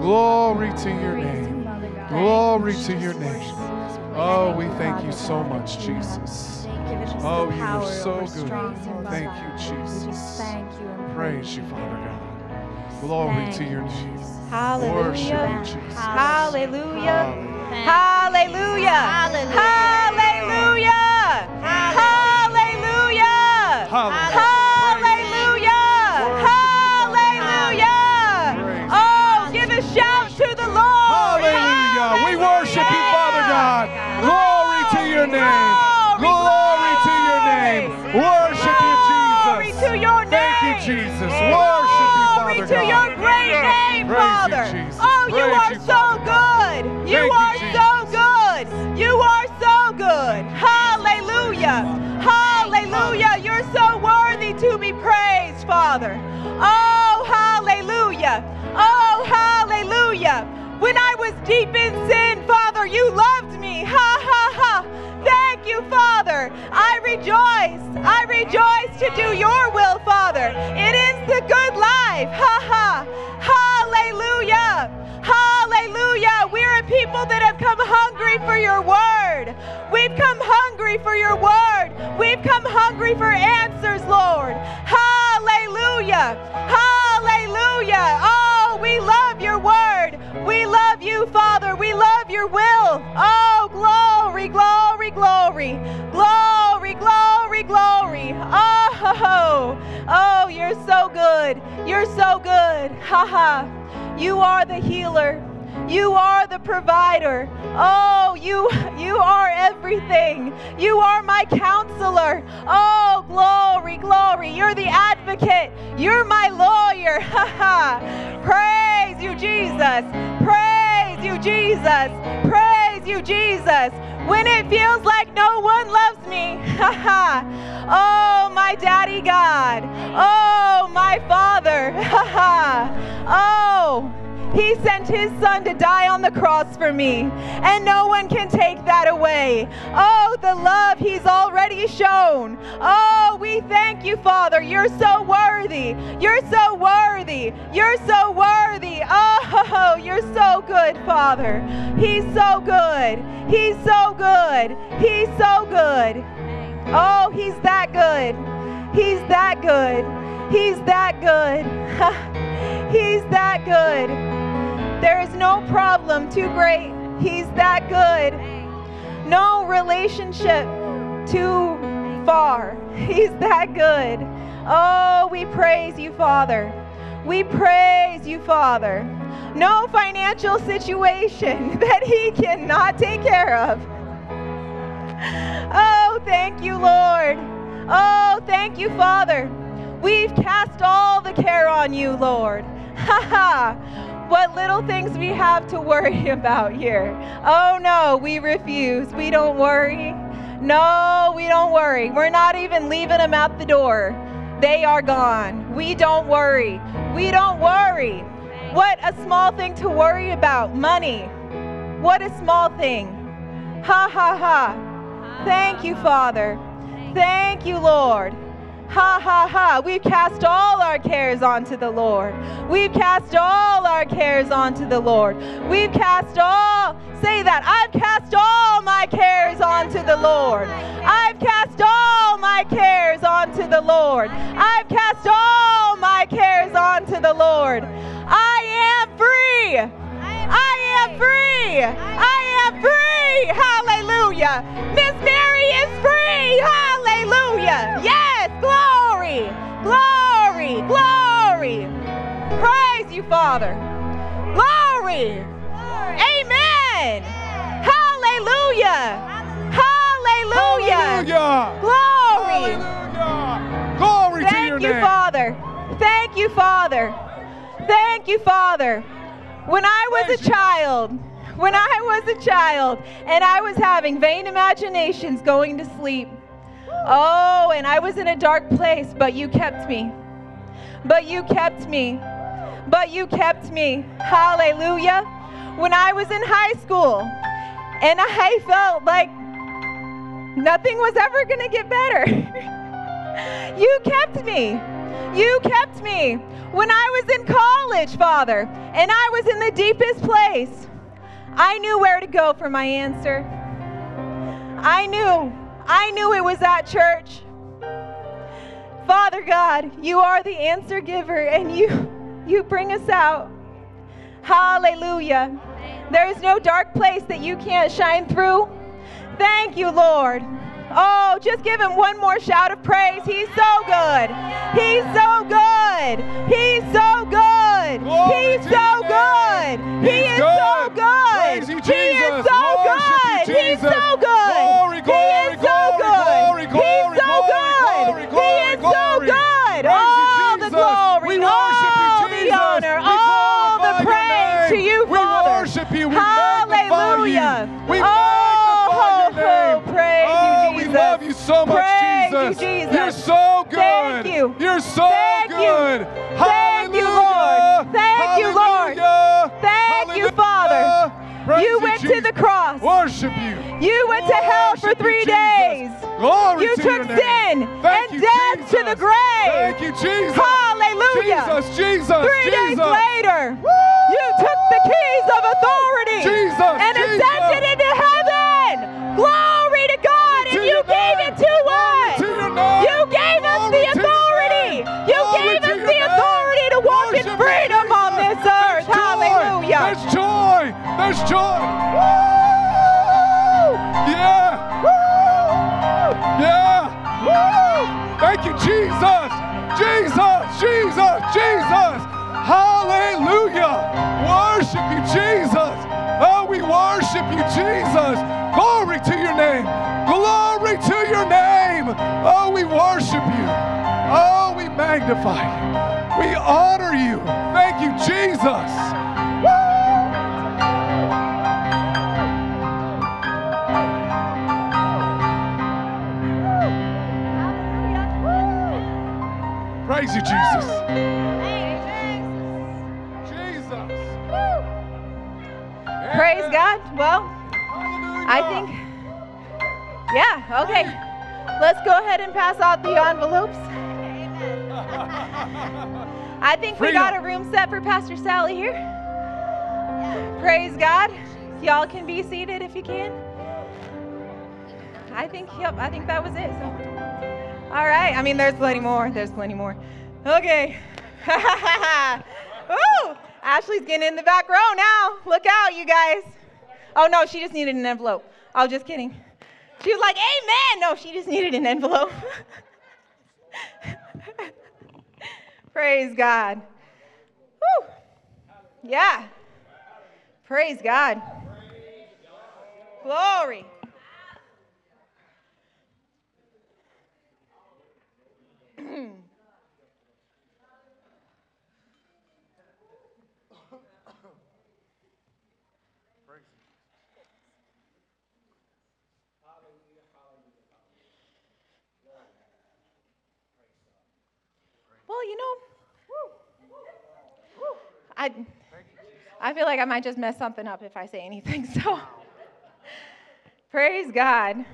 Glory to your name. Glory to your name. Oh, we thank you so much, Jesus. Oh, you are so good. Thank you, Jesus. Praise you, Father God. Glory to your name. Oh, Hallelujah. Oh, Worship you, Jesus. Hallelujah. Hallelujah. Hallelujah. Hallelujah. Hallelujah. Hallelujah. Hallelujah. Praise you, Father. Oh, you are you, so Father good. You Thank you, are so good. You are so good. Hallelujah. Hallelujah. You're so worthy to be praised, Father. Oh, hallelujah. Oh, hallelujah. When I was deep in sin, Father, you loved me. Ha, ha, ha. Thank you, Father. I rejoice. I rejoice to do your will, Father. It is the good life. Ha, Ha, ha. Hallelujah. Hallelujah. We're a people that have come hungry for your word. We've come hungry for your word. We've come hungry for answers, Lord. Hallelujah. Hallelujah. Oh, we love your word. We love you, Father. We love your will. Oh, glory, glory, glory. Glory, glory, glory. Oh, oh, you're so good. You're so good. Ha ha. You are the healer. You are the provider. Oh, you you are everything. You are my counselor. Oh, glory, glory. You're the advocate. You're my lawyer. Ha ha. Praise you, Jesus. Praise you, Jesus. Praise you, Jesus. When it feels like no one loves me. Oh, my daddy God. Oh, my father. Oh, he sent his son to die on the cross for me, and no one can take that away. Oh, the love he's already shown. Oh, we thank you, Father. You're so worthy. You're so worthy. You're so worthy. Oh, you're so good, Father. He's so good. He's so good. He's so good. Oh, he's that good. He's that good. He's that good. he's that good. There is no problem too great. He's that good. No relationship too far. He's that good. Oh, we praise you, Father. We praise you, Father. No financial situation that He cannot take care of. Oh, thank you, Lord. Oh, thank you, Father. We've cast all the care on you, Lord. Ha ha. What little things we have to worry about here. Oh, no, we refuse. We don't worry. No, we don't worry. We're not even leaving them at the door. They are gone. We don't worry. We don't worry. What a small thing to worry about. Money. What a small thing. Ha ha ha. Thank you, Father. Thank you, Lord. Ha ha ha. We've cast all our cares onto the Lord. We've cast all our cares onto the Lord. We've cast all, say that, I've cast all my cares onto the Lord. I've cast all my cares onto the Lord. I've cast all my cares onto the Lord. I am free. I am free. I am free. Hallelujah. Miss Mary is free. Hallelujah. Yes, glory, glory, glory. Praise you, Father. Glory. Amen. Hallelujah. Hallelujah. Hallelujah. Glory. Hallelujah. Glory to your Thank you, name. Father. Thank you, Father. Thank you, Father. When I was a child, when I was a child and I was having vain imaginations going to sleep, oh, and I was in a dark place, but you kept me. But you kept me. But you kept me. Hallelujah. When I was in high school and I felt like nothing was ever going to get better. You kept me. You kept me when I was in college, Father, and I was in the deepest place. I knew where to go for my answer. I knew, I knew it was at church. Father God, you are the answer giver and you you bring us out. Hallelujah. There is no dark place that you can't shine through. Thank you, Lord. Oh, just give him one more shout of praise. He's so good. He's so good. He's so good. He's so good. He is so good. He is so good. He's so good. He is so good. He's so good. He is so good. All the glory, all the honor, all the praise to you, Father. We worship you. We Hallelujah. We oh, so much, Praise Jesus. You, Jesus. You're so good. Thank you. You're so Thank good. You. Thank you, Lord. Thank you, Lord. Thank you, Father. Praise you went Jesus. to the cross. Worship you. You went to hell for three days. Glory you to took sin. Thank and you, death Jesus. to the grave. Thank you, Jesus. Hallelujah. Jesus, Jesus, Three Jesus. days later, Woo! you took the keys of authority Jesus, and Jesus. ascended into heaven. Glory joy. Woo! Yeah. Woo! Yeah. Woo! Thank you, Jesus. Jesus, Jesus, Jesus. Hallelujah. Worship you, Jesus. Oh, we worship you, Jesus. Glory to your name. Glory to your name. Oh, we worship you. Oh, we magnify you. We honor you. Thank you, Jesus. Praise you, Jesus. Jesus. Praise God. Well, I think, yeah, okay. Let's go ahead and pass out the envelopes. I think we got a room set for Pastor Sally here. Praise God. Y'all can be seated if you can. I think, yep, I think that was it. So. All right. I mean, there's plenty more. There's plenty more. Okay. Woo! Ashley's getting in the back row now. Look out, you guys. Oh, no, she just needed an envelope. I was just kidding. She was like, Amen. No, she just needed an envelope. Praise God. Woo. Yeah. Praise God. Glory. Well, you know, I, I feel like I might just mess something up if I say anything. So, praise God.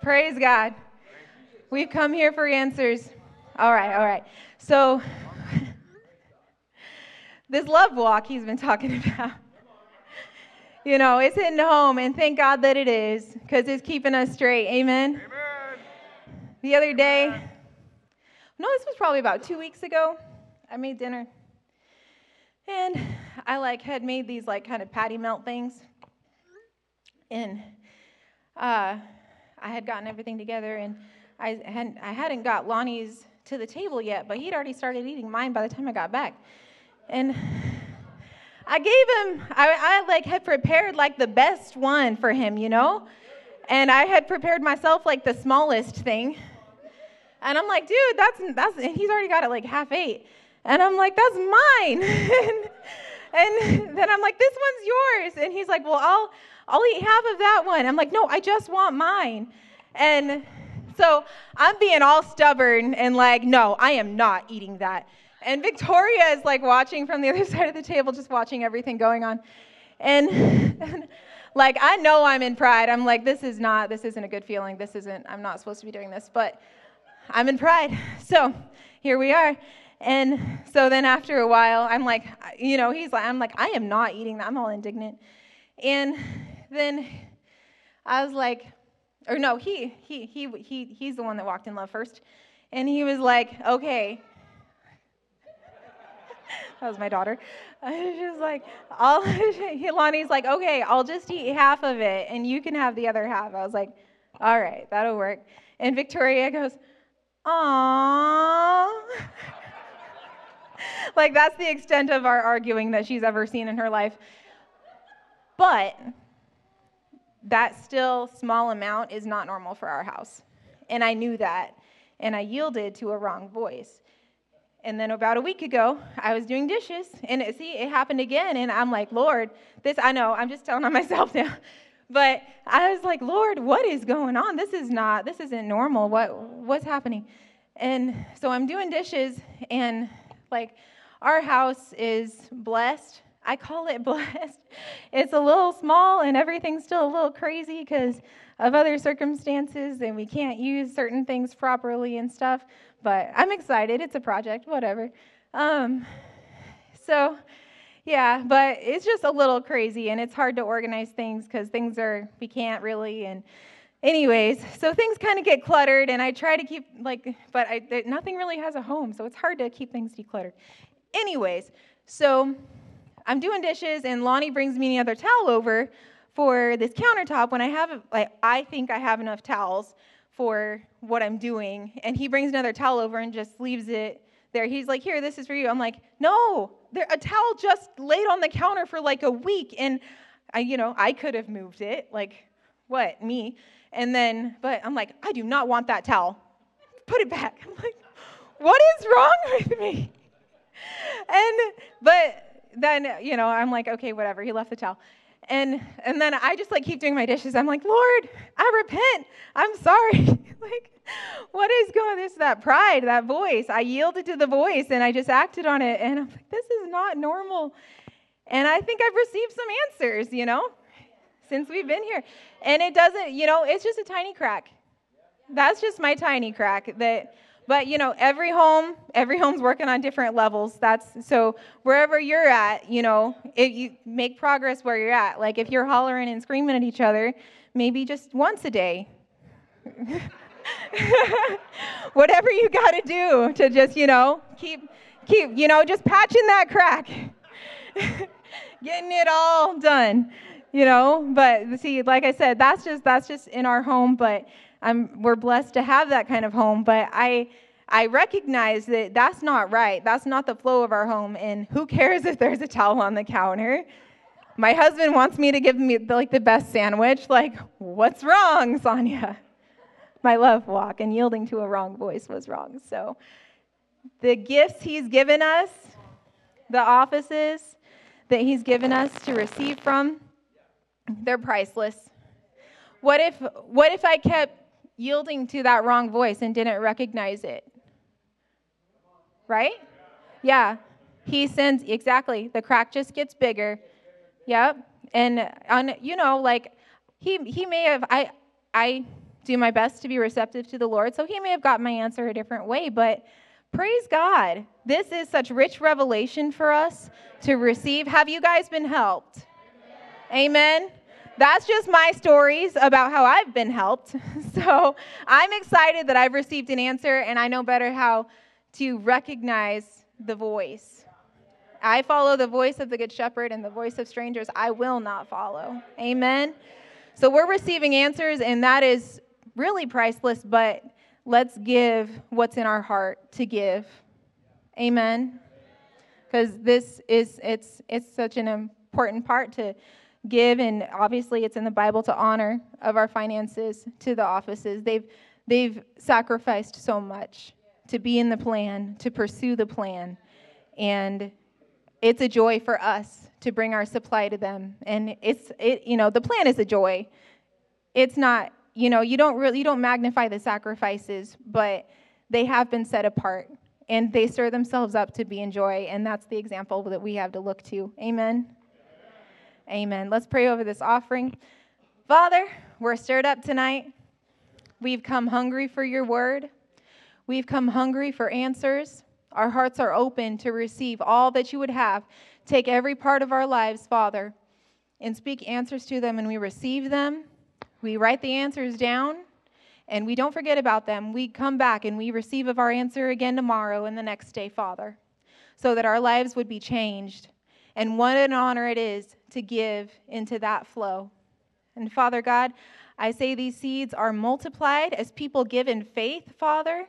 Praise God. We've come here for answers. All right, all right. So, this love walk he's been talking about, you know, it's hitting home, and thank God that it is, because it's keeping us straight. Amen. Amen. The other day, no, this was probably about two weeks ago. I made dinner, and I like had made these like kind of patty melt things, and uh, I had gotten everything together, and I hadn't I hadn't got Lonnie's to the table yet, but he'd already started eating mine by the time I got back, and I gave him I, I like had prepared like the best one for him, you know, and I had prepared myself like the smallest thing. And I'm like, dude, that's that's and he's already got it like half ate. And I'm like, that's mine. and, and then I'm like, this one's yours. And he's like, well, I'll I'll eat half of that one. I'm like, no, I just want mine. And so I'm being all stubborn and like, no, I am not eating that. And Victoria is like watching from the other side of the table, just watching everything going on. And, and like I know I'm in pride. I'm like, this is not, this isn't a good feeling. This isn't, I'm not supposed to be doing this. But I'm in pride. So here we are. And so then after a while, I'm like, you know, he's like, I'm like, I am not eating that. I'm all indignant. And then I was like, or no, he, he, he, he, he's the one that walked in love first. And he was like, okay. that was my daughter. She's like, I'll, Lonnie's like, okay, I'll just eat half of it and you can have the other half. I was like, all right, that'll work. And Victoria goes, aww. like, that's the extent of our arguing that she's ever seen in her life. But that still small amount is not normal for our house. And I knew that. And I yielded to a wrong voice. And then about a week ago, I was doing dishes, and it, see, it happened again. And I'm like, Lord, this, I know, I'm just telling on myself now. But I was like, Lord, what is going on? This is not, this isn't normal. What, what's happening? And so I'm doing dishes, and like, our house is blessed I call it blessed. It's a little small and everything's still a little crazy because of other circumstances and we can't use certain things properly and stuff. But I'm excited. It's a project, whatever. Um, so, yeah, but it's just a little crazy and it's hard to organize things because things are, we can't really. And, anyways, so things kind of get cluttered and I try to keep, like, but I, nothing really has a home, so it's hard to keep things decluttered. Anyways, so I'm doing dishes, and Lonnie brings me another towel over for this countertop when I have, like, I think I have enough towels for what I'm doing. And he brings another towel over and just leaves it there. He's like, Here, this is for you. I'm like, No, there, a towel just laid on the counter for like a week. And I, you know, I could have moved it. Like, what? Me. And then, but I'm like, I do not want that towel. Put it back. I'm like, What is wrong with me? And, but, then, you know, I'm like, okay, whatever. He left the towel. And, and then I just like keep doing my dishes. I'm like, Lord, I repent. I'm sorry. like, what is going this that pride, that voice? I yielded to the voice and I just acted on it. And I'm like, this is not normal. And I think I've received some answers, you know, since we've been here. And it doesn't, you know, it's just a tiny crack. That's just my tiny crack that but you know, every home, every home's working on different levels. That's so wherever you're at, you know, if you make progress where you're at. Like if you're hollering and screaming at each other, maybe just once a day. Whatever you got to do to just, you know, keep keep, you know, just patching that crack. Getting it all done, you know, but see, like I said, that's just that's just in our home, but I'm, we're blessed to have that kind of home, but I, I recognize that that's not right. That's not the flow of our home. And who cares if there's a towel on the counter? My husband wants me to give me like the best sandwich. Like, what's wrong, Sonia? My love walk and yielding to a wrong voice was wrong. So, the gifts he's given us, the offices that he's given us to receive from, they're priceless. What if, what if I kept yielding to that wrong voice and didn't recognize it. Right? Yeah. He sends exactly. The crack just gets bigger. Yep. And on you know, like he he may have I I do my best to be receptive to the Lord, so he may have got my answer a different way, but praise God. This is such rich revelation for us to receive. Have you guys been helped? Amen. Amen that's just my stories about how I've been helped. So I'm excited that I've received an answer and I know better how to recognize the voice. I follow the voice of the Good Shepherd and the voice of strangers I will not follow. Amen. So we're receiving answers, and that is really priceless, but let's give what's in our heart to give. Amen. Because this is it's it's such an important part to give, and obviously it's in the Bible to honor of our finances to the offices. They've they've sacrificed so much to be in the plan, to pursue the plan, and it's a joy for us to bring our supply to them. And it's it you know the plan is a joy. It's not you know you don't really you don't magnify the sacrifices, but they have been set apart and they stir themselves up to be in joy and that's the example that we have to look to amen Amen. Let's pray over this offering. Father, we're stirred up tonight. We've come hungry for your word. We've come hungry for answers. Our hearts are open to receive all that you would have. Take every part of our lives, Father, and speak answers to them, and we receive them. We write the answers down, and we don't forget about them. We come back and we receive of our answer again tomorrow and the next day, Father, so that our lives would be changed. And what an honor it is to give into that flow. And Father God, I say these seeds are multiplied as people give in faith, Father.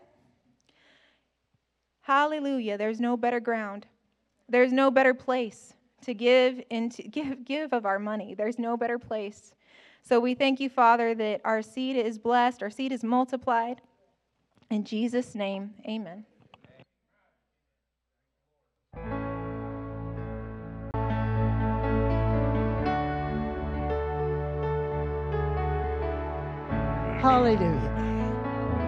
Hallelujah. There's no better ground. There's no better place to give into give give of our money. There's no better place. So we thank you, Father, that our seed is blessed, our seed is multiplied. In Jesus' name, amen. Hallelujah.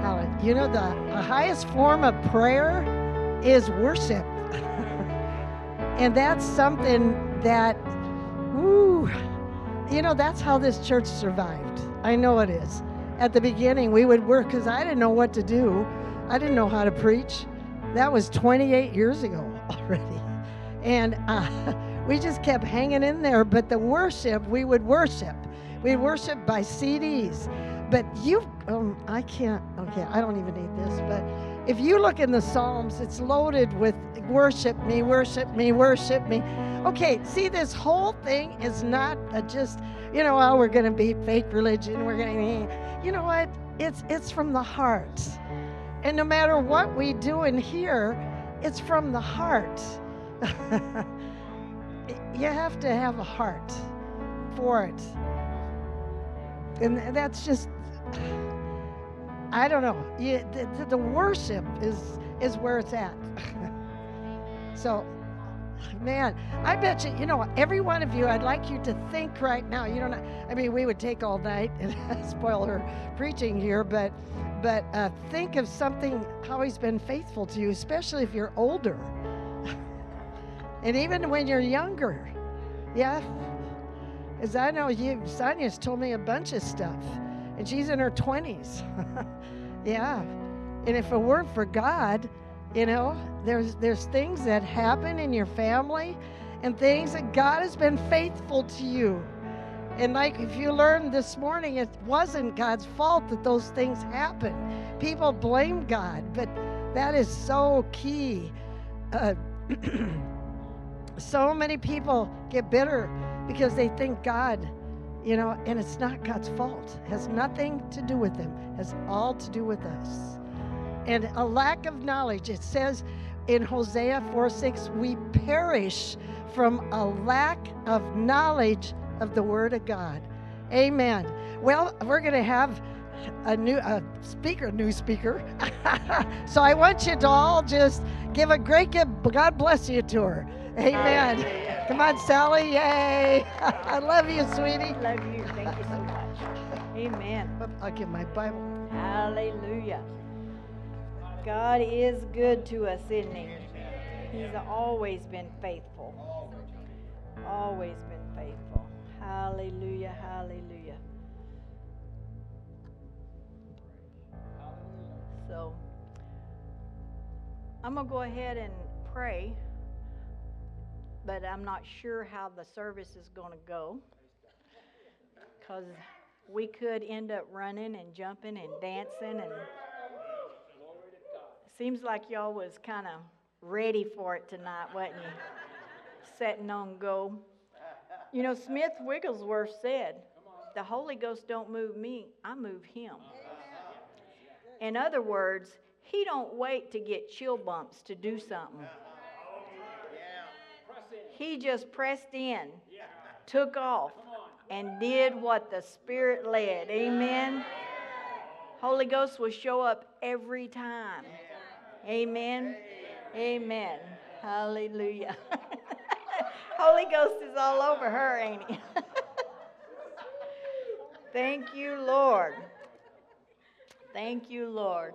Hallelujah. You know, the, the highest form of prayer is worship. and that's something that, woo, you know, that's how this church survived. I know it is. At the beginning, we would work because I didn't know what to do. I didn't know how to preach. That was 28 years ago already. And uh, we just kept hanging in there. But the worship, we would worship. We'd worship by CDs but you, um, I can't, okay, I don't even need this, but if you look in the Psalms, it's loaded with worship me, worship me, worship me. Okay, see, this whole thing is not just, you know, oh, we're going to be fake religion. We're going to, you know what? It's it's from the heart, and no matter what we do in here, it's from the heart. you have to have a heart for it, and that's just I don't know. You, the, the, worship is is where it's at. so, man, I bet you. You know, every one of you, I'd like you to think right now. You don't. I mean, we would take all night and spoil her preaching here, but but uh, think of something how he's been faithful to you, especially if you're older, and even when you're younger. Yeah, as I know, you Sonia's told me a bunch of stuff and she's in her 20s. yeah. And if it weren't for God, you know, there's there's things that happen in your family and things that God has been faithful to you. And like if you learned this morning, it wasn't God's fault that those things happened. People blame God, but that is so key. Uh, so many people get bitter because they think God you know, and it's not God's fault. It has nothing to do with them. it has all to do with us. And a lack of knowledge, it says in Hosea 4 6, we perish from a lack of knowledge of the Word of God. Amen. Well, we're going to have a new a speaker, new speaker. so I want you to all just give a great God bless you to her. Amen. Come on, Sally. Yay. I love you, sweetie. Love you. Thank you so much. Amen. I'll get my Bible. Hallelujah. God is good to us, isn't He? He's always been faithful. Always been faithful. Hallelujah. Hallelujah. So, I'm going to go ahead and pray but I'm not sure how the service is going to go. Because we could end up running and jumping and dancing and seems like y'all was kind of ready for it tonight, wasn't you? Setting on go. You know, Smith Wigglesworth said, "The Holy Ghost don't move me; I move Him." In other words, He don't wait to get chill bumps to do something. He just pressed in, took off, and did what the Spirit led. Amen. Holy Ghost will show up every time. Amen. Amen. Hallelujah. Holy Ghost is all over her, ain't he? Thank you, Lord. Thank you, Lord.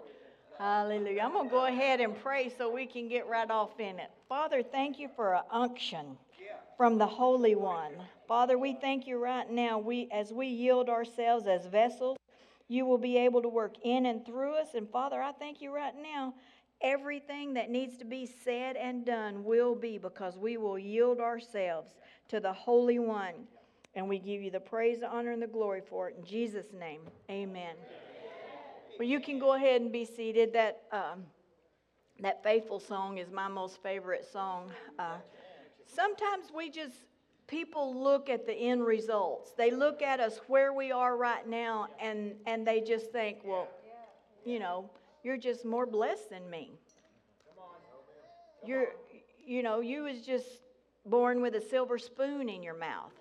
Hallelujah. I'm going to go ahead and pray so we can get right off in it. Father, thank you for an unction from the Holy One. Father, we thank you right now. We, as we yield ourselves as vessels, you will be able to work in and through us. And Father, I thank you right now. Everything that needs to be said and done will be because we will yield ourselves to the Holy One. And we give you the praise, the honor, and the glory for it. In Jesus' name, amen. Well, you can go ahead and be seated. That, um, that faithful song is my most favorite song. Uh, sometimes we just, people look at the end results. They look at us where we are right now and, and they just think, well, you know, you're just more blessed than me. You're, you know, you was just born with a silver spoon in your mouth.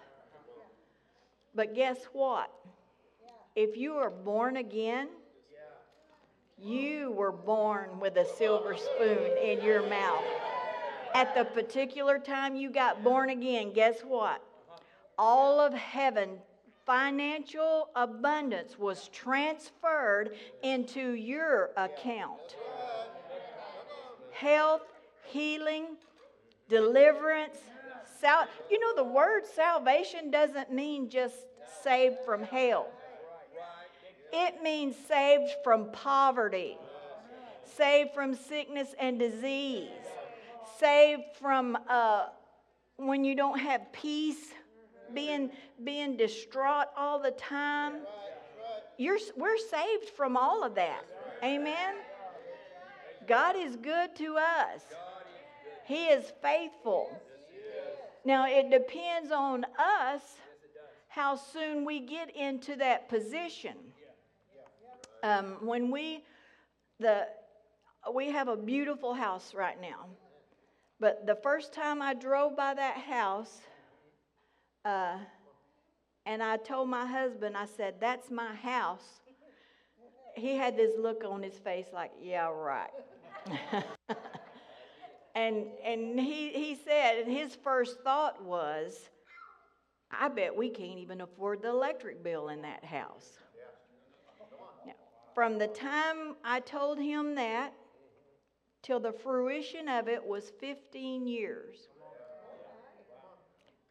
But guess what? If you are born again, you were born with a silver spoon in your mouth. At the particular time you got born again, guess what? All of heaven financial abundance was transferred into your account. Health, healing, deliverance, sal- you know the word salvation doesn't mean just saved from hell. It means saved from poverty, saved from sickness and disease, saved from uh, when you don't have peace being, being distraught all the time. You're, we're saved from all of that. Amen? God is good to us, He is faithful. Now, it depends on us how soon we get into that position. Um, when we, the, we have a beautiful house right now. But the first time I drove by that house, uh, and I told my husband, I said, That's my house. He had this look on his face like, Yeah, right. and and he, he said, and his first thought was, I bet we can't even afford the electric bill in that house. From the time I told him that till the fruition of it was 15 years.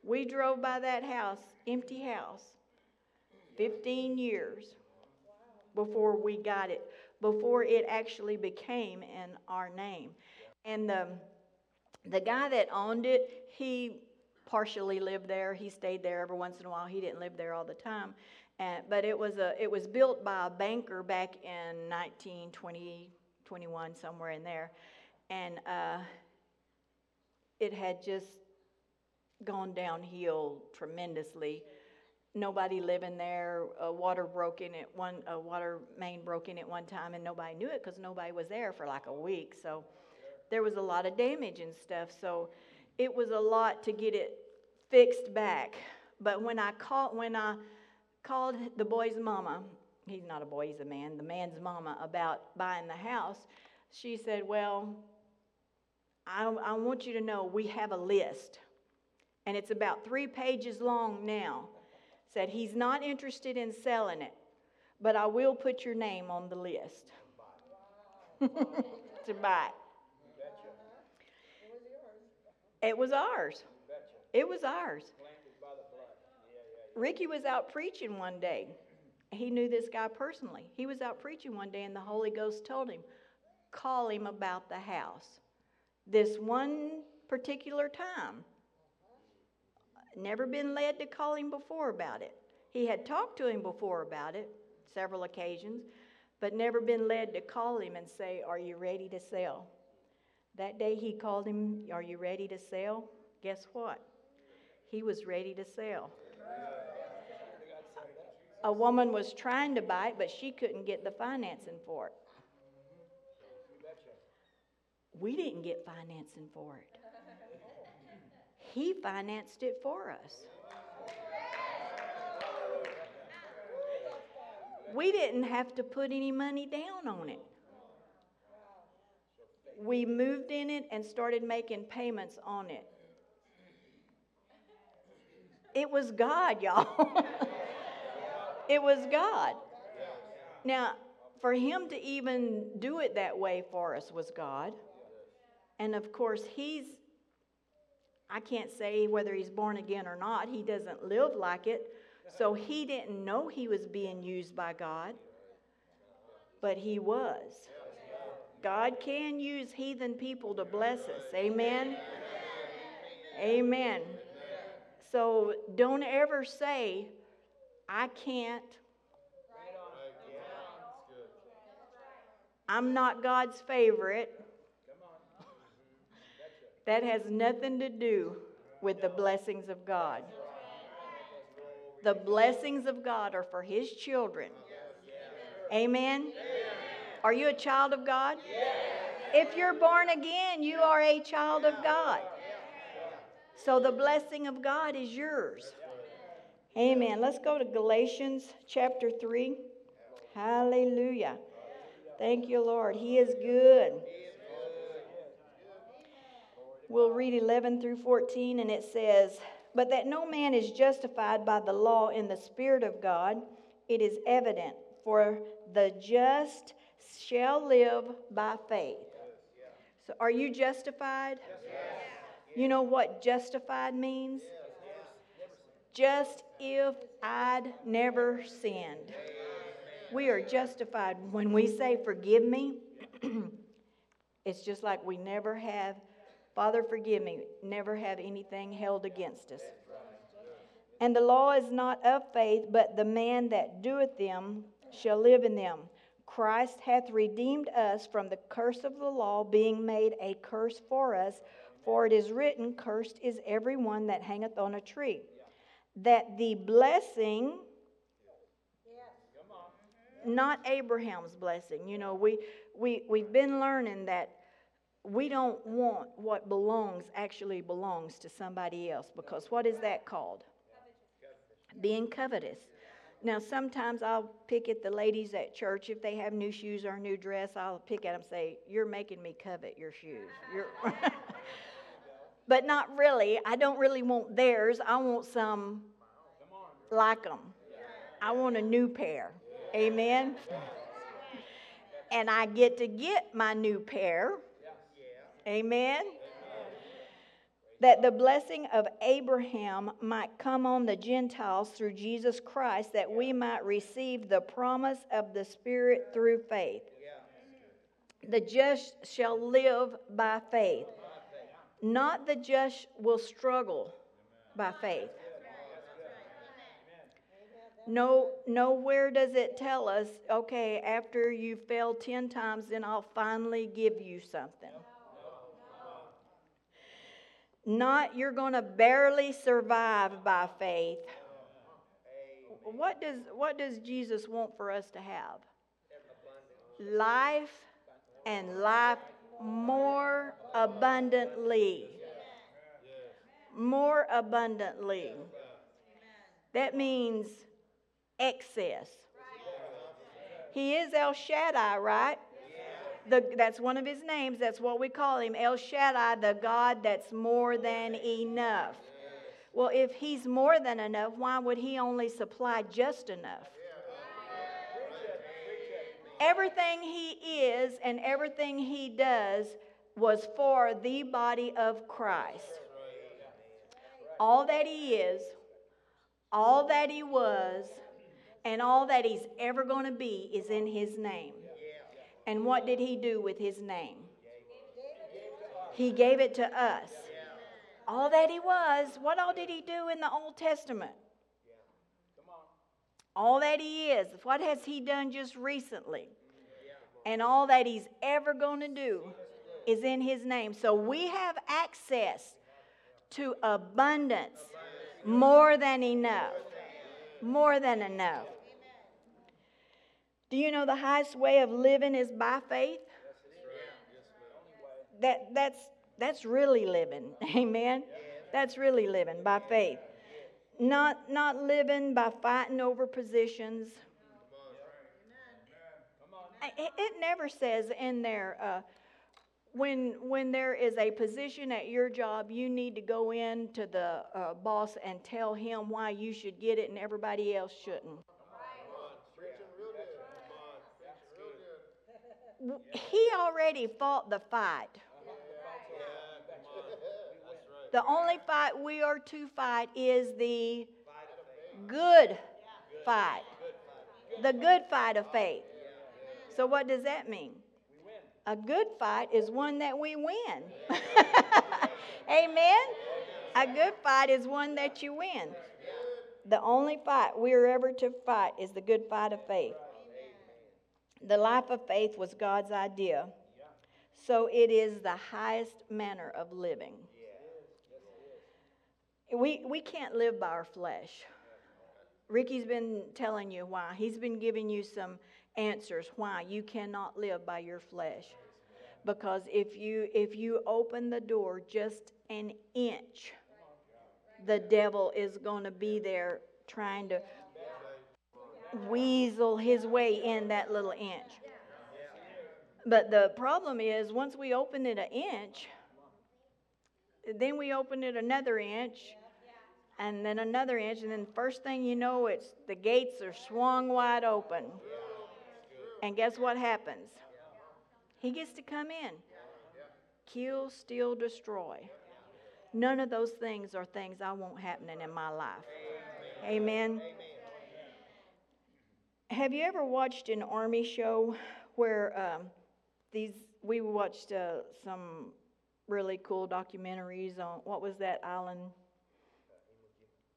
We drove by that house, empty house, 15 years before we got it, before it actually became in our name. And the, the guy that owned it, he partially lived there. He stayed there every once in a while. He didn't live there all the time. And, but it was, a, it was built by a banker back in 1920, 21, somewhere in there. And uh, it had just gone downhill tremendously. Nobody living there. A water broke in it. One a water main broke in at one time, and nobody knew it because nobody was there for like a week. So there was a lot of damage and stuff. So it was a lot to get it fixed back. But when I caught, when I called the boy's mama, he's not a boy, he's a man, the man's mama, about buying the house, she said, Well, I, I want you to know we have a list and it's about three pages long now, said he's not interested in selling it, but I will put your name on the list to buy it. It was ours. It was ours. Ricky was out preaching one day. He knew this guy personally. He was out preaching one day, and the Holy Ghost told him, Call him about the house. This one particular time never been led to call him before about it. He had talked to him before about it, several occasions, but never been led to call him and say, Are you ready to sell? That day he called him, Are you ready to sell? Guess what? He was ready to sell. A woman was trying to buy it, but she couldn't get the financing for it. We didn't get financing for it. He financed it for us. We didn't have to put any money down on it. We moved in it and started making payments on it. It was God, y'all. It was God. Now, for him to even do it that way for us was God. And of course, he's I can't say whether he's born again or not. He doesn't live like it. So he didn't know he was being used by God, but he was. God can use heathen people to bless us. Amen. Amen. So don't ever say, I can't. I'm not God's favorite. That has nothing to do with the blessings of God. The blessings of God are for His children. Amen. Are you a child of God? If you're born again, you are a child of God. So the blessing of God is yours. Amen. Let's go to Galatians chapter 3. Hallelujah. Thank you, Lord. He is good. We'll read 11 through 14, and it says, But that no man is justified by the law in the Spirit of God, it is evident, for the just shall live by faith. So, are you justified? You know what justified means? Just if I'd never sinned. We are justified. When we say, Forgive me, it's just like we never have, Father, forgive me, never have anything held against us. And the law is not of faith, but the man that doeth them shall live in them. Christ hath redeemed us from the curse of the law, being made a curse for us. For it is written, Cursed is every one that hangeth on a tree. That the blessing, not Abraham's blessing. You know, we, we, we've been learning that we don't want what belongs actually belongs to somebody else because what is that called? Being covetous. Now, sometimes I'll pick at the ladies at church if they have new shoes or a new dress. I'll pick at them and say, You're making me covet your shoes. But not really. I don't really want theirs. I want some like them. I want a new pair. Amen. And I get to get my new pair. Amen. That the blessing of Abraham might come on the Gentiles through Jesus Christ, that we might receive the promise of the Spirit through faith. The just shall live by faith. Not the just will struggle by faith. No, nowhere does it tell us, okay, after you failed 10 times, then I'll finally give you something. Not you're going to barely survive by faith. What does, what does Jesus want for us to have? Life and life more abundantly. More abundantly. That means excess. He is El Shaddai, right? The, that's one of his names. That's what we call him El Shaddai, the God that's more than enough. Well, if he's more than enough, why would he only supply just enough? Everything he is and everything he does was for the body of Christ. All that he is, all that he was, and all that he's ever going to be is in his name. And what did he do with his name? He gave it to us. All that he was, what all did he do in the Old Testament? All that he is, what has he done just recently? And all that he's ever going to do is in his name. So we have access to abundance, more than enough. More than enough. Do you know the highest way of living is by faith? That, that's, that's really living. Amen. That's really living by faith. Not, not living by fighting over positions. It, it never says in there, uh, when, when there is a position at your job, you need to go in to the uh, boss and tell him why you should get it and everybody else shouldn't. He already fought the fight. The only fight we are to fight is the good fight. The good fight of faith. So, what does that mean? A good fight is one that we win. Amen? A good fight is one that you win. The only fight we're ever to fight is the good fight of faith. The life of faith was God's idea. So it is the highest manner of living. We, we can't live by our flesh. Ricky's been telling you why. He's been giving you some answers why you cannot live by your flesh. Because if you if you open the door just an inch, the devil is going to be there trying to weasel his way in that little inch. But the problem is, once we open it an inch, then we open it another inch, and then another inch, and then first thing you know, it's the gates are swung wide open. And guess what happens? He gets to come in, kill, steal, destroy. None of those things are things I want happening in my life. Amen. Have you ever watched an army show where um, these? We watched uh, some really cool documentaries on what was that island,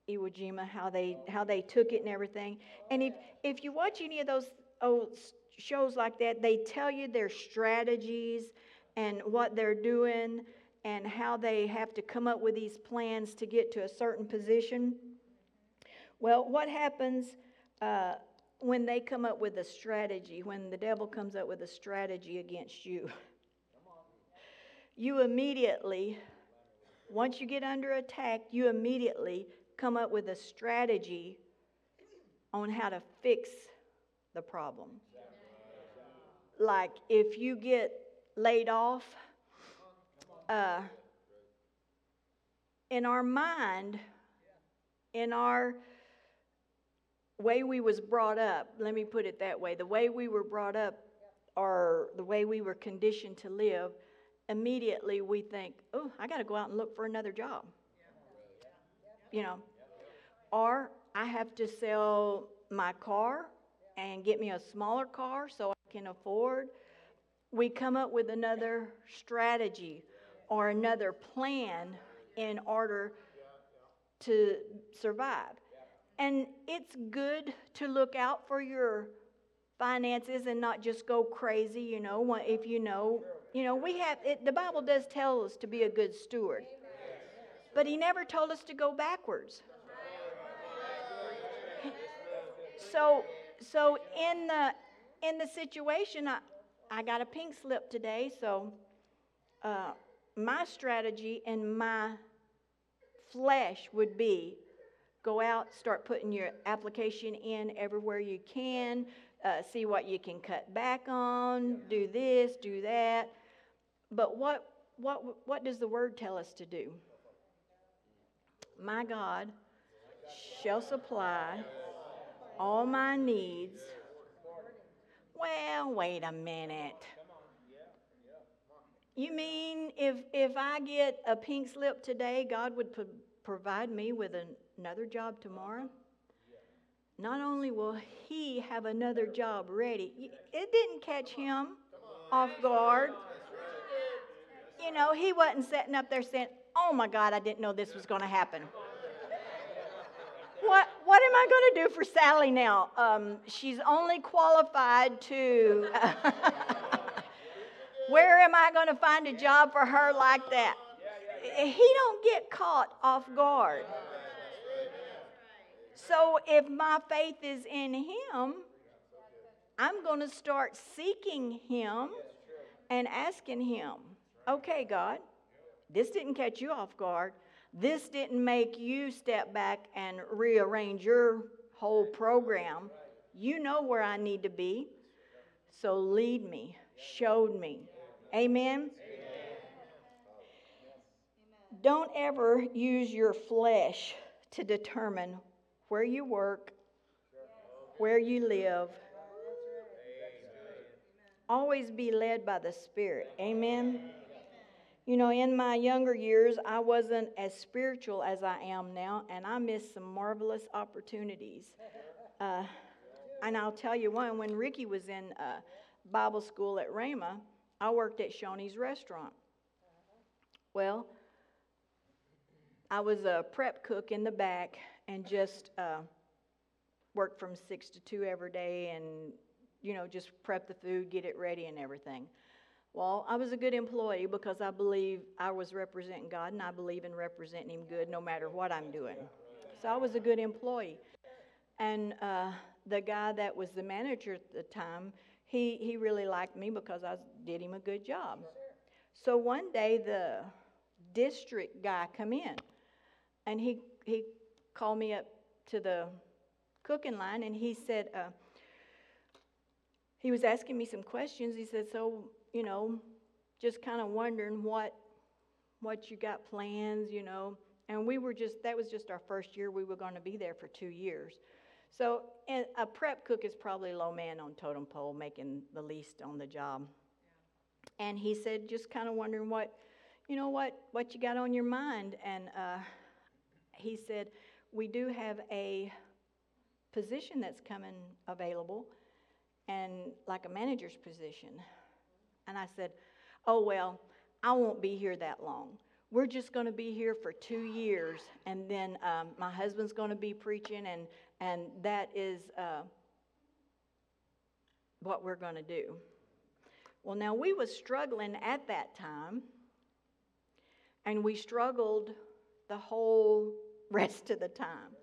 Iwo Jima, how they how they took it and everything. And if if you watch any of those old shows like that, they tell you their strategies and what they're doing and how they have to come up with these plans to get to a certain position. Well, what happens uh, when they come up with a strategy, when the devil comes up with a strategy against you? You immediately, once you get under attack, you immediately come up with a strategy on how to fix the problem. Like if you get laid off, uh, in our mind, in our way we was brought up, let me put it that way, the way we were brought up or the way we were conditioned to live, immediately we think, oh, I got to go out and look for another job. You know, or I have to sell my car and get me a smaller car so I can afford. We come up with another strategy or another plan in order to survive. And it's good to look out for your finances and not just go crazy, you know, if you know, you know, we have it, the Bible does tell us to be a good steward. But he never told us to go backwards. So so in the in the situation I I got a pink slip today, so uh, my strategy and my flesh would be go out, start putting your application in everywhere you can, uh, see what you can cut back on, do this, do that. But what, what, what does the word tell us to do? My God shall supply all my needs. Well, wait a minute. You mean if, if I get a pink slip today, God would pro- provide me with an, another job tomorrow? Not only will He have another job ready, it didn't catch Him off guard. You know, He wasn't sitting up there saying, Oh my God, I didn't know this was going to happen. What, what am I going to do for Sally now? Um, she's only qualified to. Where am I going to find a job for her like that? He don't get caught off guard. So if my faith is in him, I'm going to start seeking him and asking him, okay, God, this didn't catch you off guard. This didn't make you step back and rearrange your whole program. You know where I need to be. So lead me, showed me. Amen? Amen? Don't ever use your flesh to determine where you work, where you live. Always be led by the Spirit. Amen? You know, in my younger years, I wasn't as spiritual as I am now, and I missed some marvelous opportunities. Uh, and I'll tell you one when Ricky was in uh, Bible school at Rhema, I worked at Shoney's restaurant. Well, I was a prep cook in the back and just uh, worked from six to two every day and, you know, just prep the food, get it ready, and everything. Well, I was a good employee because I believe I was representing God and I believe in representing Him good no matter what I'm doing. So I was a good employee. And uh, the guy that was the manager at the time, he, he really liked me because I did him a good job. So one day the district guy come in and he, he called me up to the cooking line and he said, uh, he was asking me some questions. He said, so, you know, just kind of wondering what, what you got plans, you know. And we were just, that was just our first year. We were going to be there for two years. So and a prep cook is probably low man on totem pole, making the least on the job. And he said, just kind of wondering what, you know, what, what you got on your mind. And uh, he said, we do have a position that's coming available, and like a manager's position. And I said, oh, well, I won't be here that long. We're just going to be here for two years, and then um, my husband's going to be preaching, and, and that is uh, what we're going to do. Well, now we was struggling at that time, and we struggled the whole rest of the time.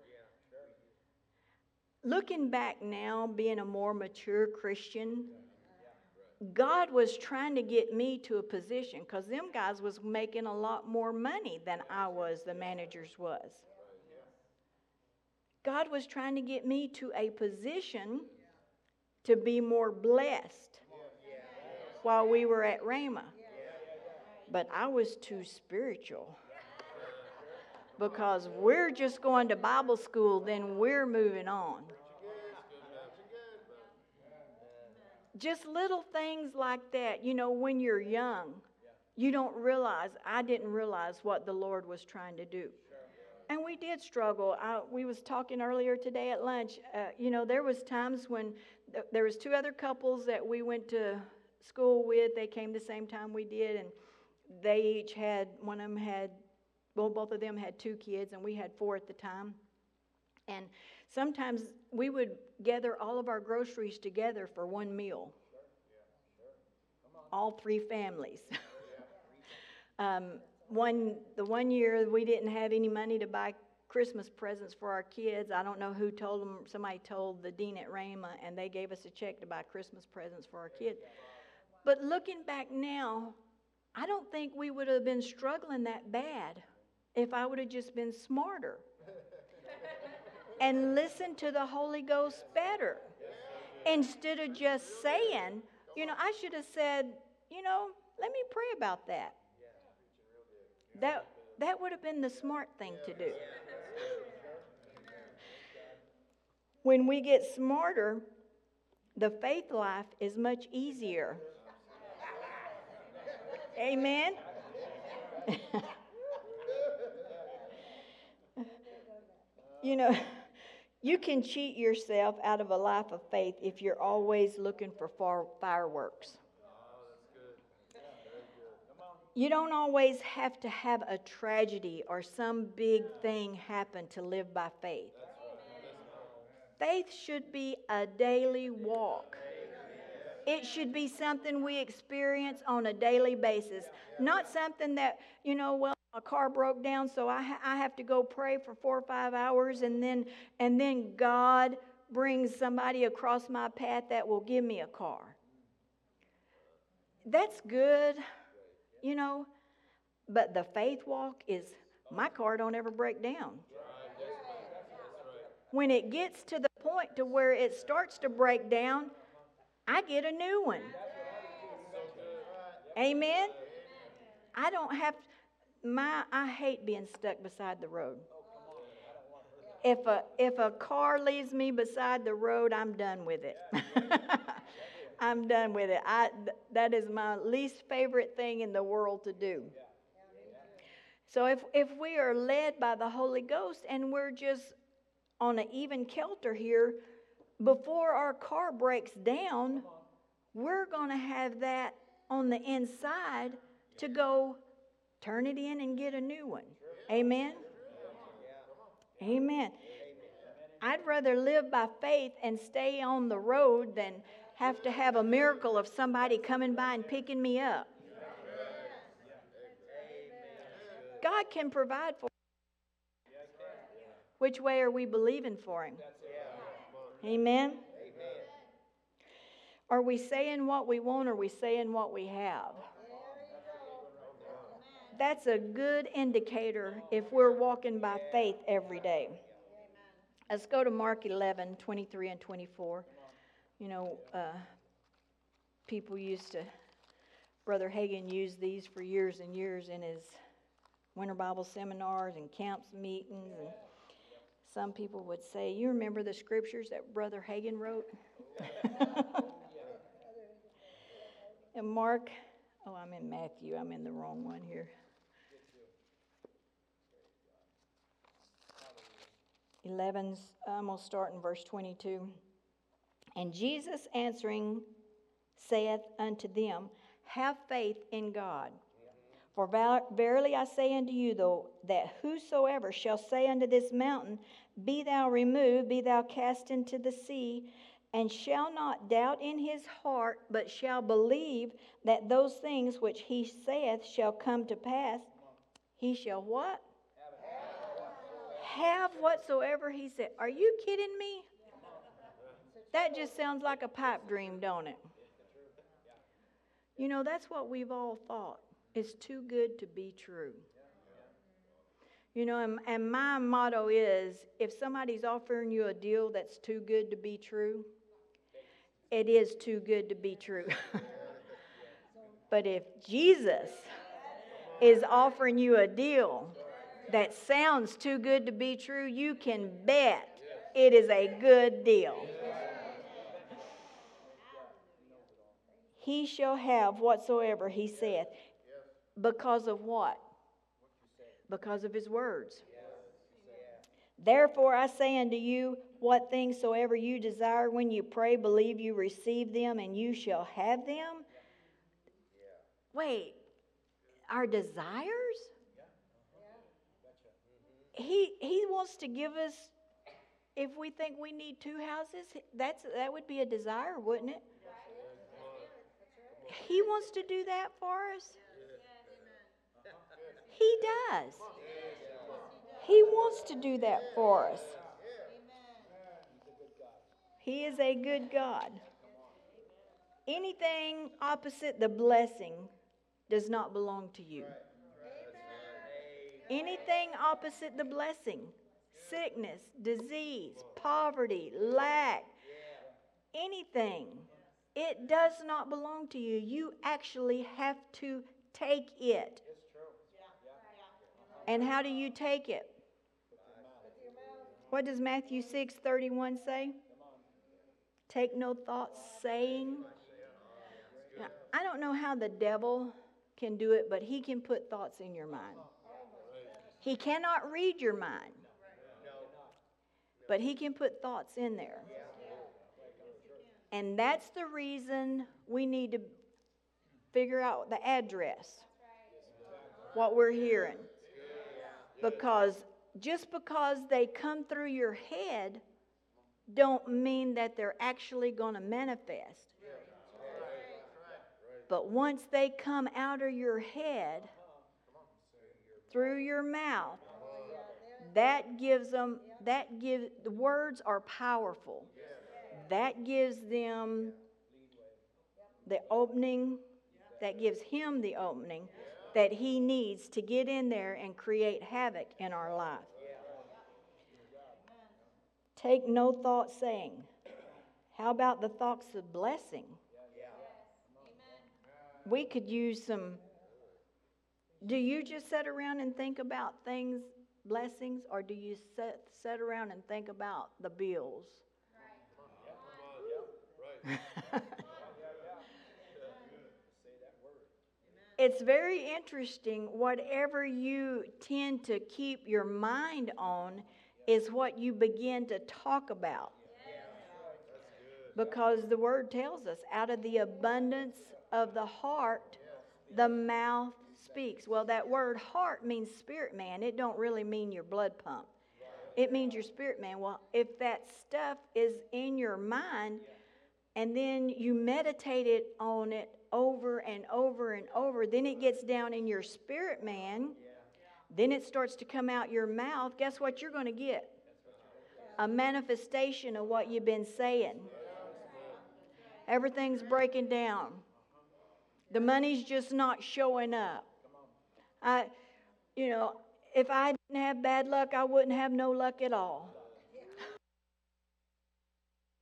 Looking back now, being a more mature Christian, God was trying to get me to a position because them guys was making a lot more money than I was, the managers was. God was trying to get me to a position to be more blessed while we were at Rhema. But I was too spiritual because we're just going to Bible school, then we're moving on. Just little things like that. You know, when you're young, you don't realize, I didn't realize what the Lord was trying to do. And we did struggle. I, we was talking earlier today at lunch. Uh, you know, there was times when th- there was two other couples that we went to school with. They came the same time we did, and they each had one of them had well, both of them had two kids, and we had four at the time. And sometimes we would gather all of our groceries together for one meal. All three families. um, one, the one year we didn't have any money to buy Christmas presents for our kids. I don't know who told them. Somebody told the dean at Rhema, and they gave us a check to buy Christmas presents for our kids. But looking back now, I don't think we would have been struggling that bad if I would have just been smarter and listen to the Holy Ghost better instead of just saying, you know, I should have said, you know, let me pray about that. That that would have been the smart thing to do. When we get smarter, the faith life is much easier. Amen. You know, you can cheat yourself out of a life of faith if you're always looking for fireworks. You don't always have to have a tragedy or some big thing happen to live by faith. Faith should be a daily walk. It should be something we experience on a daily basis, not something that, you know, well, a car broke down, so I, ha- I have to go pray for four or five hours, and then and then God brings somebody across my path that will give me a car. That's good, you know, but the faith walk is my car don't ever break down. When it gets to the point to where it starts to break down, I get a new one. Amen. I don't have my I hate being stuck beside the road. If a if a car leaves me beside the road, I'm done with it. I'm done with it. I that is my least favorite thing in the world to do. So if if we are led by the Holy Ghost and we're just on an even kelter here, before our car breaks down, we're going to have that on the inside to go turn it in and get a new one. Amen? Amen. I'd rather live by faith and stay on the road than have to have a miracle of somebody coming by and picking me up. God can provide for. Which way are we believing for Him? Amen. Are we saying what we want or are we saying what we have? That's a good indicator if we're walking by faith every day. Let's go to Mark 11, 23 and 24. You know, uh, people used to, Brother Hagin used these for years and years in his winter Bible seminars and camps meetings. And some people would say, You remember the scriptures that Brother Hagin wrote? and Mark, oh, I'm in Matthew, I'm in the wrong one here. 11, uh, I'm going to start in verse 22. And Jesus answering saith unto them, Have faith in God. For verily I say unto you, though, that whosoever shall say unto this mountain, Be thou removed, be thou cast into the sea, and shall not doubt in his heart, but shall believe that those things which he saith shall come to pass, he shall what? Have whatsoever he said. Are you kidding me? That just sounds like a pipe dream, don't it? You know, that's what we've all thought. It's too good to be true. You know, and, and my motto is if somebody's offering you a deal that's too good to be true, it is too good to be true. but if Jesus is offering you a deal that sounds too good to be true, you can bet it is a good deal. He shall have whatsoever he saith. Because of what? Because of his words. Therefore I say unto you, what things soever you desire when you pray, believe you receive them, and you shall have them. Wait, our desires? He he wants to give us if we think we need two houses that's that would be a desire wouldn't it? He wants to do that for us? He does. He wants to do that for us. He is a good god. Anything opposite the blessing does not belong to you Anything opposite the blessing sickness, disease, poverty, lack, anything. It does not belong to you. You actually have to take it. And how do you take it? What does Matthew 6 31 say? Take no thought saying. Now, I don't know how the devil can do it, but he can put thoughts in your mind. He cannot read your mind, but he can put thoughts in there. And that's the reason we need to figure out the address, what we're hearing. Because just because they come through your head, don't mean that they're actually going to manifest. But once they come out of your head, through your mouth, that gives them, that gives, the words are powerful. That gives them the opening, that gives him the opening that he needs to get in there and create havoc in our life. Take no thought saying, How about the thoughts of blessing? We could use some do you just sit around and think about things, blessings, or do you sit, sit around and think about the bills? It's very interesting. Whatever you tend to keep your mind on is what you begin to talk about. Because the word tells us out of the abundance of the heart the mouth speaks. Well, that word heart means spirit man. It don't really mean your blood pump. It means your spirit man. Well, if that stuff is in your mind and then you meditate it on it over and over and over, then it gets down in your spirit man. Then it starts to come out your mouth. Guess what you're going to get? A manifestation of what you've been saying. Everything's breaking down. The money's just not showing up. I, you know, if I didn't have bad luck, I wouldn't have no luck at all.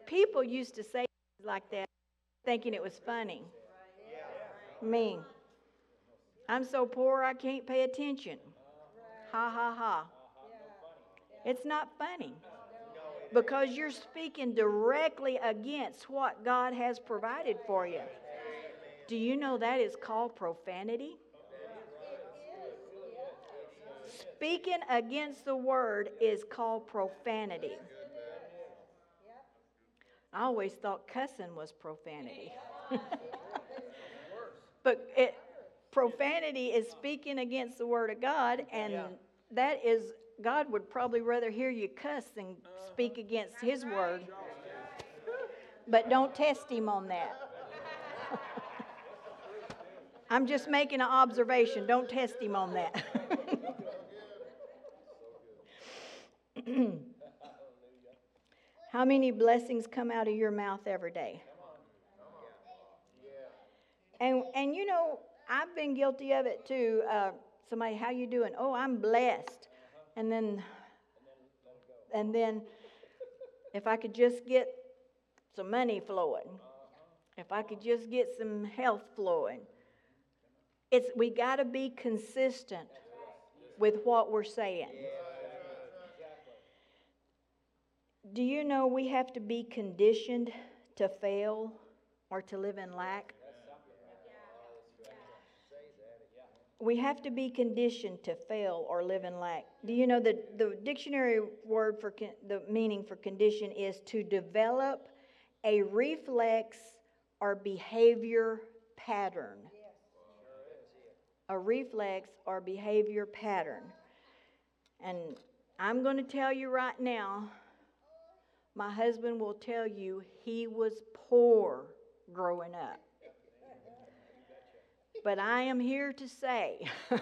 People used to say like that, thinking it was funny. Me. I'm so poor I can't pay attention. Ha ha ha. It's not funny because you're speaking directly against what God has provided for you. Do you know that is called profanity? Speaking against the word is called profanity. I always thought cussing was profanity. but it, profanity is speaking against the word of God, and that is, God would probably rather hear you cuss than speak against his word. But don't test him on that. I'm just making an observation. Don't test him on that. How many blessings come out of your mouth every day? And and you know, I've been guilty of it too. Uh, somebody, how you doing? Oh, I'm blessed. And then, and then, if I could just get some money flowing, if I could just get some health flowing, it's we got to be consistent with what we're saying. Do you know we have to be conditioned to fail or to live in lack? We have to be conditioned to fail or live in lack. Do you know that the dictionary word for con- the meaning for condition is to develop a reflex or behavior pattern? A reflex or behavior pattern. And I'm going to tell you right now, my husband will tell you he was poor growing up. But I am here to say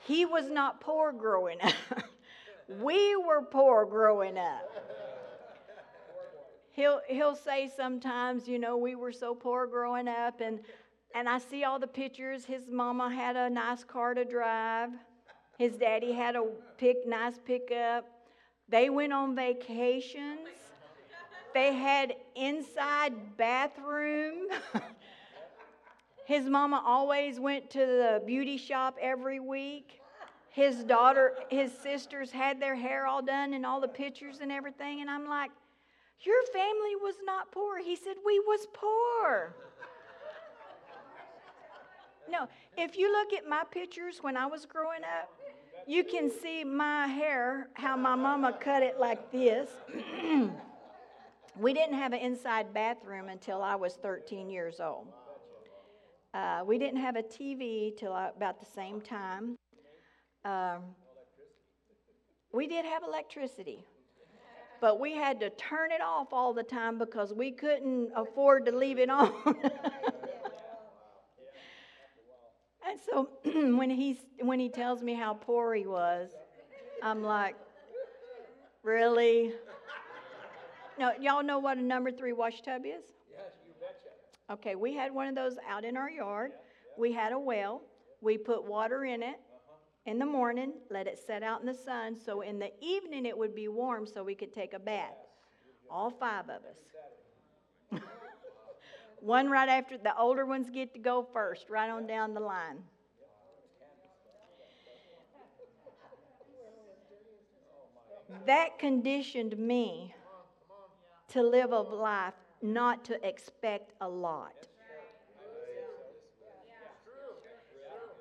he was not poor growing up. we were poor growing up. He'll, he'll say sometimes, you know, we were so poor growing up, and, and I see all the pictures. His mama had a nice car to drive, his daddy had a pick, nice pickup. They went on vacations. They had inside bathroom. His mama always went to the beauty shop every week. His daughter, his sisters had their hair all done and all the pictures and everything. And I'm like, Your family was not poor. He said, We was poor. No, if you look at my pictures when I was growing up, you can see my hair, how my mama cut it like this. we didn't have an inside bathroom until I was 13 years old. Uh, we didn't have a TV till about the same time. Um, we did have electricity, but we had to turn it off all the time because we couldn't afford to leave it on. and so when he's when he tells me how poor he was, I'm like, really? No, y'all know what a number three wash tub is? Yes, you betcha. Okay, we had one of those out in our yard. We had a well. We put water in it in the morning, let it set out in the sun, so in the evening it would be warm so we could take a bath. All five of us. one right after the older ones get to go first, right on down the line. That conditioned me to live a life not to expect a lot.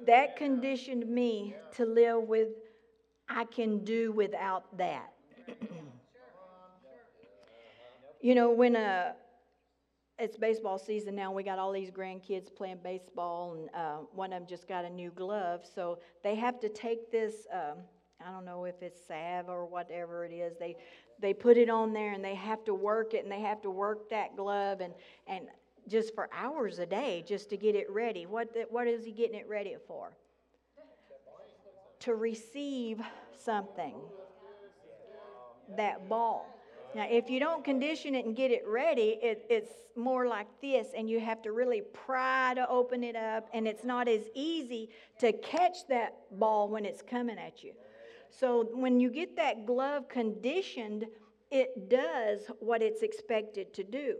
That conditioned me to live with, I can do without that. you know, when a it's baseball season now. We got all these grandkids playing baseball, and uh, one of them just got a new glove. So they have to take this. Um, I don't know if it's salve or whatever it is. They they put it on there, and they have to work it, and they have to work that glove, and and just for hours a day just to get it ready. What the, what is he getting it ready for? To receive something. That ball. Now, if you don't condition it and get it ready, it, it's more like this, and you have to really pry to open it up, and it's not as easy to catch that ball when it's coming at you. So, when you get that glove conditioned, it does what it's expected to do.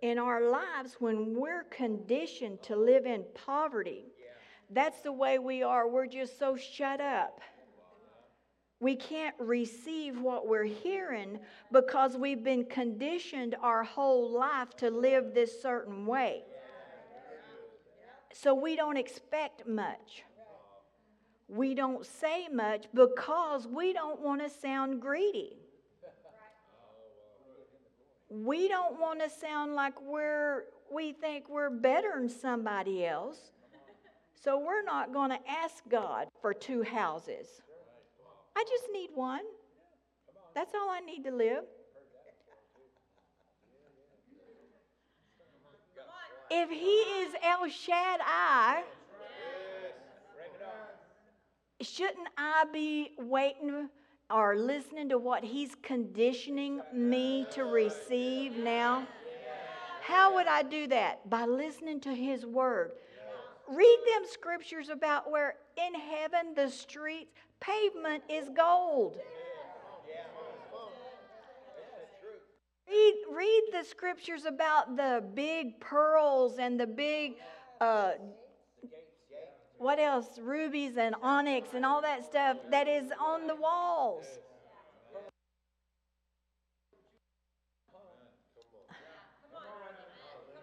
In our lives, when we're conditioned to live in poverty, that's the way we are. We're just so shut up we can't receive what we're hearing because we've been conditioned our whole life to live this certain way. So we don't expect much. We don't say much because we don't want to sound greedy. We don't want to sound like we're we think we're better than somebody else. So we're not going to ask God for two houses. I just need one. That's all I need to live. If he is El Shaddai, shouldn't I be waiting or listening to what he's conditioning me to receive now? How would I do that? By listening to his word. Read them scriptures about where in heaven the streets, pavement is gold. Read, read the scriptures about the big pearls and the big, uh, what else? Rubies and onyx and all that stuff that is on the walls.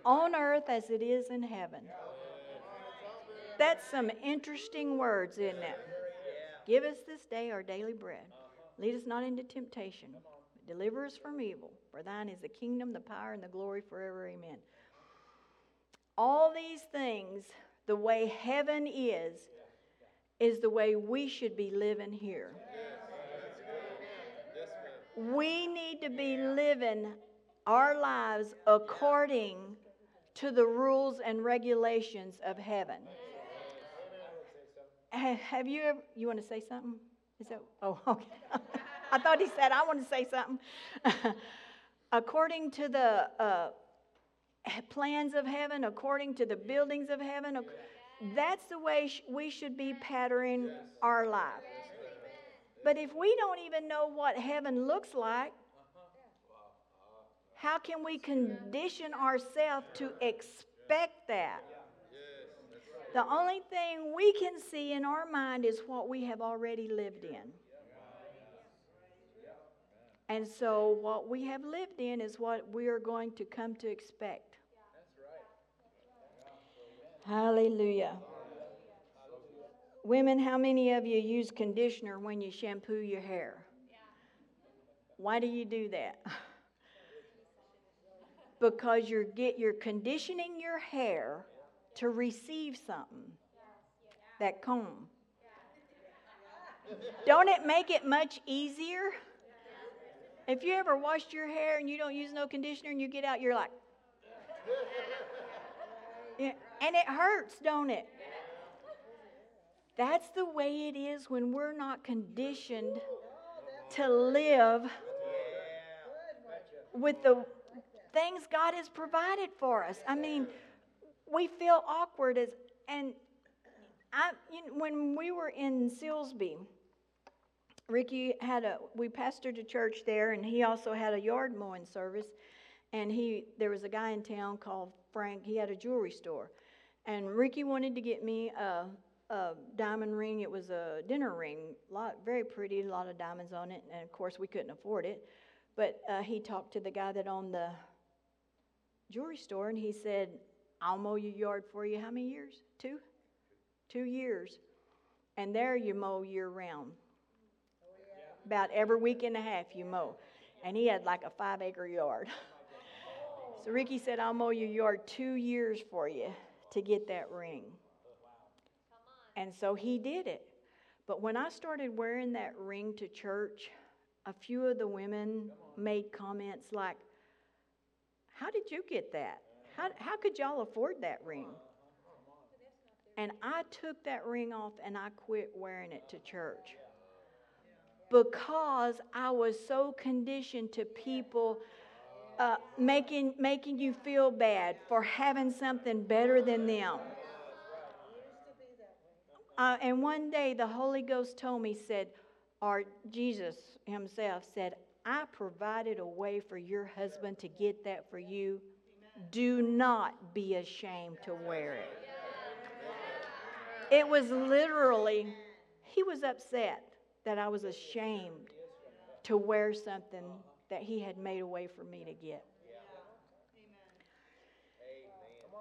On earth as it is in heaven. That's some interesting words, isn't it? Give us this day our daily bread. Lead us not into temptation, but deliver us from evil. For thine is the kingdom, the power, and the glory forever. Amen. All these things, the way heaven is, is the way we should be living here. We need to be living our lives according to the rules and regulations of heaven. Have you ever, you want to say something? Is that, oh, okay. I thought he said, I want to say something. according to the uh, Eh, plans of heaven, according to the buildings of heaven, that's the way we should be patterning our life. But if we don't even know what heaven looks like, how can we condition ourselves to expect that? The only thing we can see in our mind is what we have already lived in. And so, what we have lived in is what we are going to come to expect. Hallelujah. Women, how many of you use conditioner when you shampoo your hair? Why do you do that? because you're get you're conditioning your hair to receive something. That comb. Don't it make it much easier? If you ever washed your hair and you don't use no conditioner and you get out, you're like, yeah, and it hurts, don't it? That's the way it is when we're not conditioned to live with the things God has provided for us. I mean, we feel awkward as and I you know, when we were in Silsbee, Ricky had a we pastored a church there, and he also had a yard mowing service. And he there was a guy in town called Frank. He had a jewelry store, and Ricky wanted to get me a, a diamond ring. It was a dinner ring, lot very pretty, a lot of diamonds on it, and of course we couldn't afford it. But uh, he talked to the guy that owned the jewelry store, and he said, I'll mow your yard for you. How many years? Two? Two years. And there you mow year round. About every week and a half you mow. And he had like a five acre yard. So Ricky said, I'll mow your yard two years for you to get that ring. And so he did it. But when I started wearing that ring to church, a few of the women made comments like, How did you get that? How, how could y'all afford that ring? And I took that ring off and I quit wearing it to church because I was so conditioned to people uh, making, making you feel bad for having something better than them. Uh, and one day the Holy Ghost told me, said, or Jesus himself said, I provided a way for your husband to get that for you. Do not be ashamed to wear it. It was literally, he was upset that I was ashamed to wear something that he had made a way for me to get.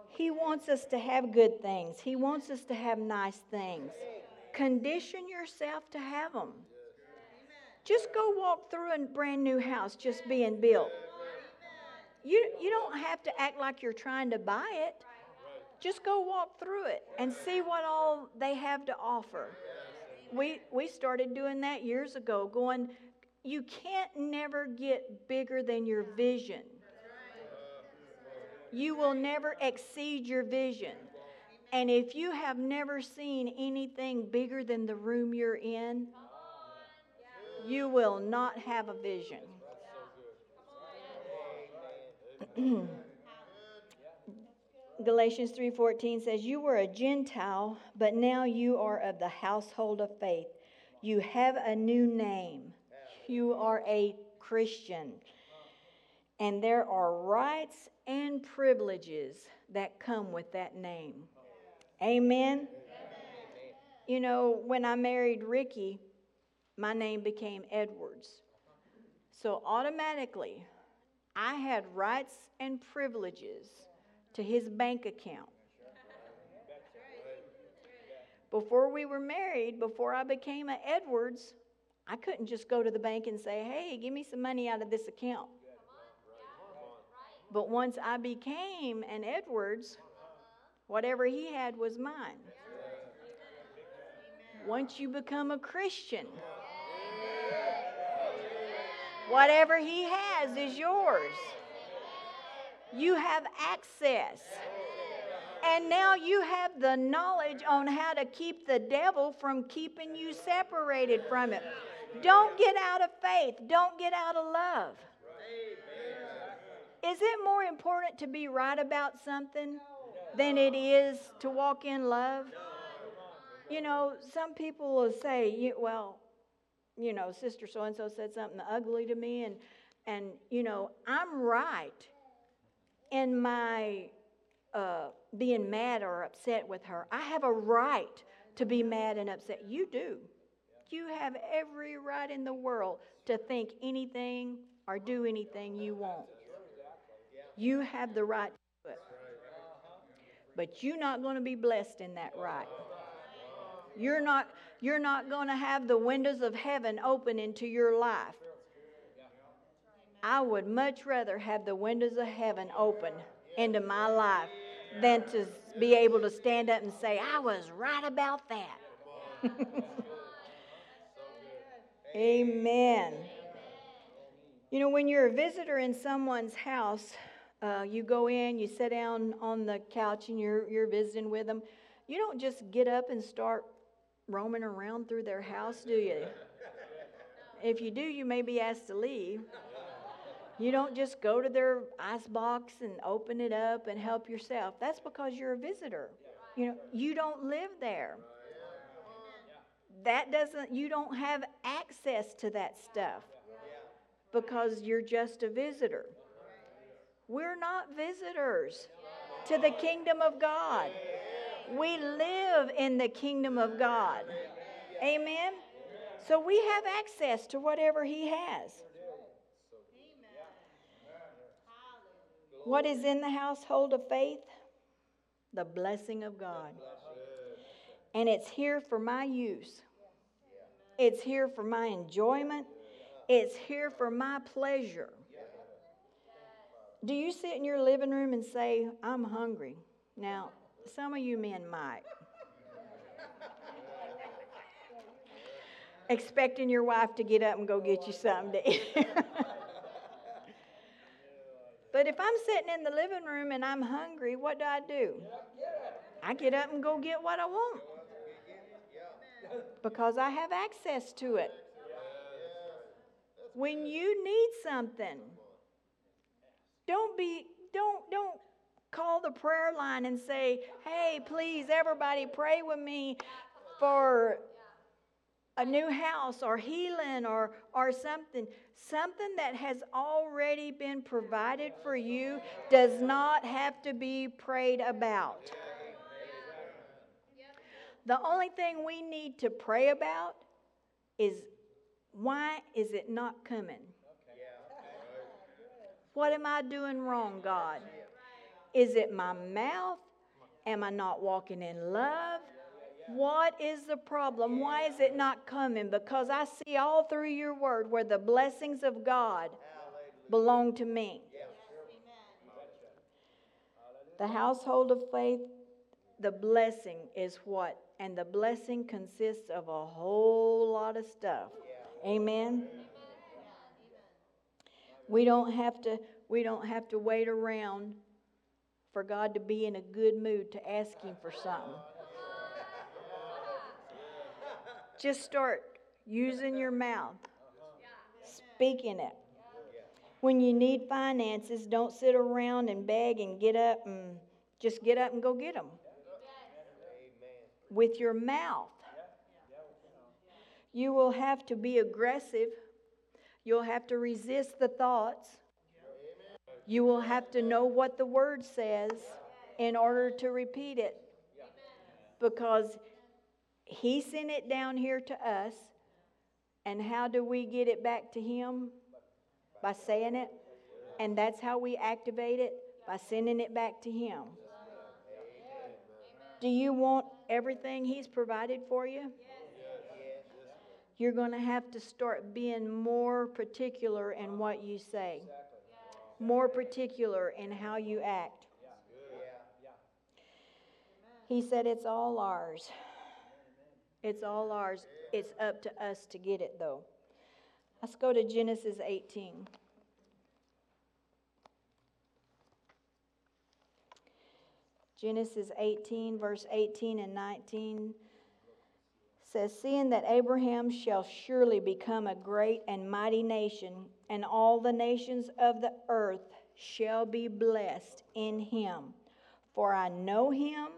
He wants us to have good things. He wants us to have nice things. Condition yourself to have them. Just go walk through a brand new house just being built. You, you don't have to act like you're trying to buy it. Just go walk through it and see what all they have to offer. We, we started doing that years ago, going, you can't never get bigger than your vision. You will never exceed your vision. And if you have never seen anything bigger than the room you're in, you will not have a vision. Galatians 3:14 says you were a gentile but now you are of the household of faith. You have a new name. You are a Christian. And there are rights and privileges that come with that name. Amen. You know, when I married Ricky, my name became Edwards. So automatically, I had rights and privileges to his bank account. Before we were married, before I became an Edwards, I couldn't just go to the bank and say, hey, give me some money out of this account. But once I became an Edwards, whatever he had was mine. Once you become a Christian, whatever he has is yours. You have access. And now you have the knowledge on how to keep the devil from keeping you separated from it. Don't get out of faith. Don't get out of love. Is it more important to be right about something than it is to walk in love? You know, some people will say, well, you know, sister so and so said something ugly to me, and, and, you know, I'm right in my uh, being mad or upset with her. I have a right to be mad and upset. You do. You have every right in the world to think anything or do anything you want. You have the right to do it. But you're not going to be blessed in that right. You're not, you're not going to have the windows of heaven open into your life. I would much rather have the windows of heaven open into my life than to be able to stand up and say, I was right about that. Amen. You know, when you're a visitor in someone's house, uh, you go in, you sit down on the couch, and you're, you're visiting with them. You don't just get up and start roaming around through their house, do you? If you do, you may be asked to leave. You don't just go to their ice box and open it up and help yourself. That's because you're a visitor. You know, you don't live there. That doesn't you don't have access to that stuff because you're just a visitor. We're not visitors to the kingdom of God. We live in the kingdom of God. Amen. So we have access to whatever he has. What is in the household of faith? The blessing of God. And it's here for my use. It's here for my enjoyment. It's here for my pleasure. Do you sit in your living room and say, I'm hungry? Now, some of you men might. Expecting your wife to get up and go get you something to eat. but if I'm sitting in the living room and I'm hungry, what do I do? I get up and go get what I want because I have access to it. When you need something, don't be don't don't call the prayer line and say, "Hey, please everybody pray with me for a new house or healing or or something." Something that has already been provided for you does not have to be prayed about. The only thing we need to pray about is why is it not coming? What am I doing wrong, God? Is it my mouth? Am I not walking in love? What is the problem? Why is it not coming? Because I see all through your word where the blessings of God belong to me. The household of faith, the blessing is what? And the blessing consists of a whole lot of stuff. Amen. We don't have to we don't have to wait around for God to be in a good mood to ask him for something. Just start using your mouth. Speaking it. When you need finances, don't sit around and beg and get up and just get up and go get them. With your mouth. You will have to be aggressive You'll have to resist the thoughts. You will have to know what the word says in order to repeat it. Because he sent it down here to us. And how do we get it back to him? By saying it. And that's how we activate it by sending it back to him. Do you want everything he's provided for you? you're going to have to start being more particular in what you say, more particular in how you act. He said, It's all ours. It's all ours. It's up to us to get it, though. Let's go to Genesis 18. Genesis 18, verse 18 and 19 says, Seeing that Abraham shall surely become a great and mighty nation, and all the nations of the earth shall be blessed in him. For I know him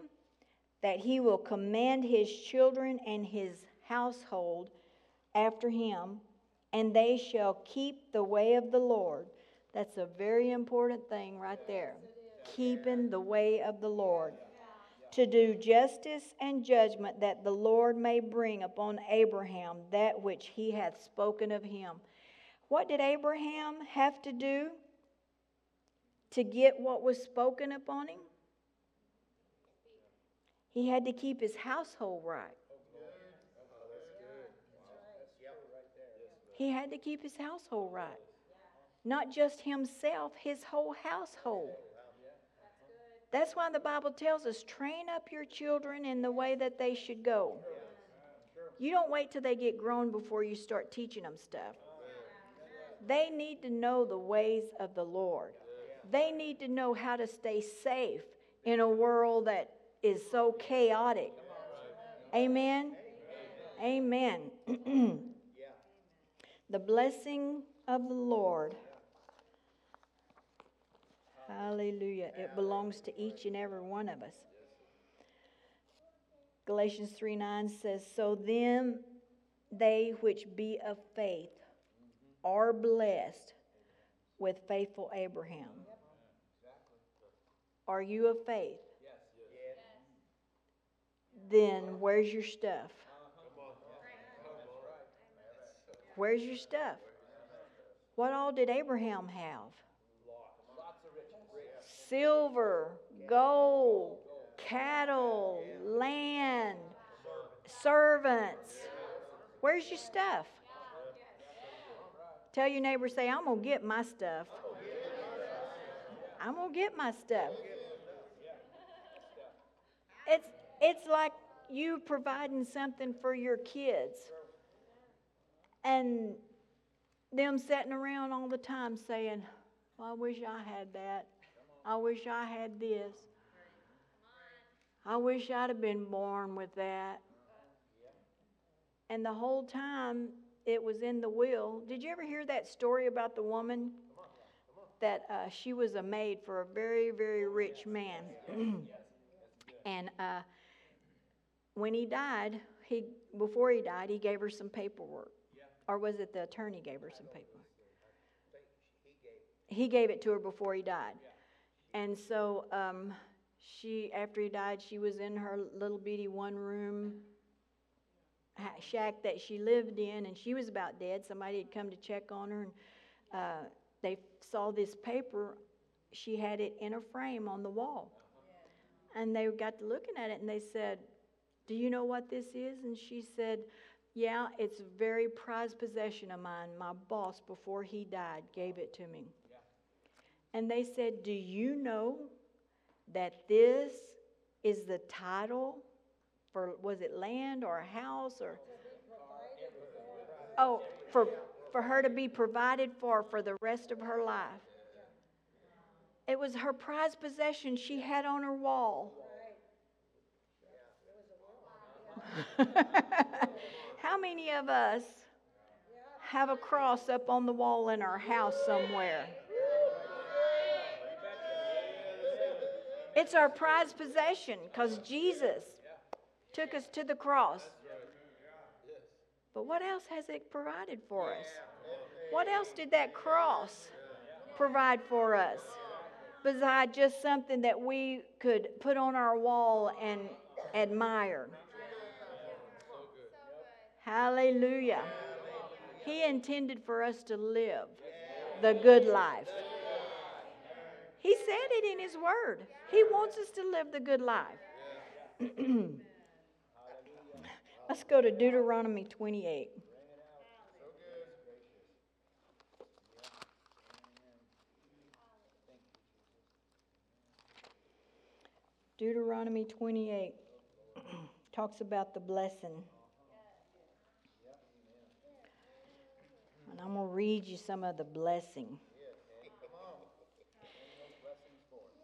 that he will command his children and his household after him, and they shall keep the way of the Lord. That's a very important thing right there. Keeping the way of the Lord to do justice and judgment, that the Lord may bring upon Abraham that which he hath spoken of him. What did Abraham have to do to get what was spoken upon him? He had to keep his household right. He had to keep his household right. Not just himself, his whole household. That's why the Bible tells us train up your children in the way that they should go. You don't wait till they get grown before you start teaching them stuff. They need to know the ways of the Lord. They need to know how to stay safe in a world that is so chaotic. Amen. Amen. the blessing of the Lord Hallelujah. It belongs to each and every one of us. Galatians 3 9 says, So then they which be of faith are blessed with faithful Abraham. Are you of faith? Yes. Then where's your stuff? Where's your stuff? What all did Abraham have? Silver, gold, cattle, land, servants. Where's your stuff? Tell your neighbor, say, I'm going to get my stuff. I'm going to get my stuff. It's, it's like you providing something for your kids and them sitting around all the time saying, well, I wish I had that. I wish I had this. I wish I'd have been born with that. And the whole time it was in the will. Did you ever hear that story about the woman that uh, she was a maid for a very, very rich man? and uh, when he died, he before he died, he gave her some paperwork, or was it the attorney gave her some paperwork? He gave it to her before he died, and so um, she, after he died, she was in her little bitty one room shack that she lived in, and she was about dead. Somebody had come to check on her, and uh, they saw this paper. She had it in a frame on the wall. And they got to looking at it, and they said, Do you know what this is? And she said, Yeah, it's a very prized possession of mine. My boss, before he died, gave it to me. And they said, Do you know that this is the title for was it land or a house or? Oh for for her to be provided for for the rest of her life. It was her prized possession she had on her wall. How many of us have a cross up on the wall in our house somewhere it's our prized possession because jesus took us to the cross. But what else has it provided for us? What else did that cross provide for us? Besides just something that we could put on our wall and admire. Hallelujah. He intended for us to live the good life. He said it in His Word. He wants us to live the good life. Let's go to Deuteronomy 28. Deuteronomy 28 talks about the blessing. And I'm going to read you some of the blessing.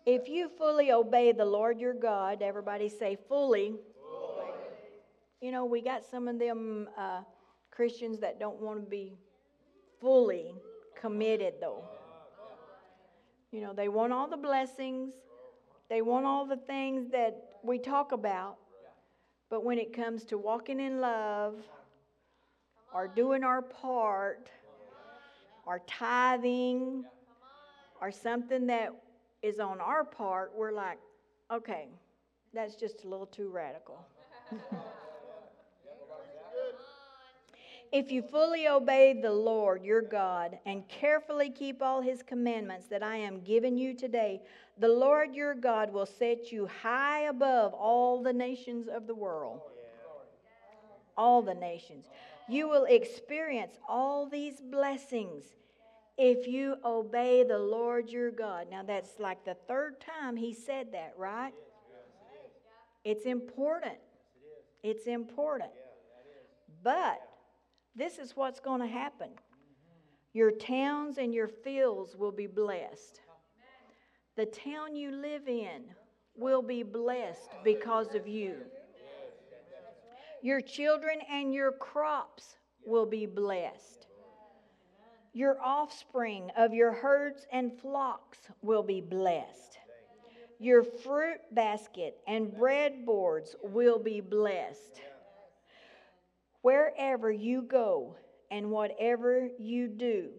If you fully obey the Lord your God, everybody say fully you know, we got some of them uh, Christians that don't want to be fully committed, though. You know, they want all the blessings, they want all the things that we talk about, but when it comes to walking in love or doing our part or tithing or something that is on our part, we're like, okay, that's just a little too radical. If you fully obey the Lord your God and carefully keep all his commandments that I am giving you today, the Lord your God will set you high above all the nations of the world. All the nations. You will experience all these blessings if you obey the Lord your God. Now, that's like the third time he said that, right? It's important. It's important. But this is what's going to happen. Your towns and your fields will be blessed. The town you live in will be blessed because of you. Your children and your crops will be blessed. Your offspring of your herds and flocks will be blessed. Your fruit basket and breadboards will be blessed. Wherever you go and whatever you do,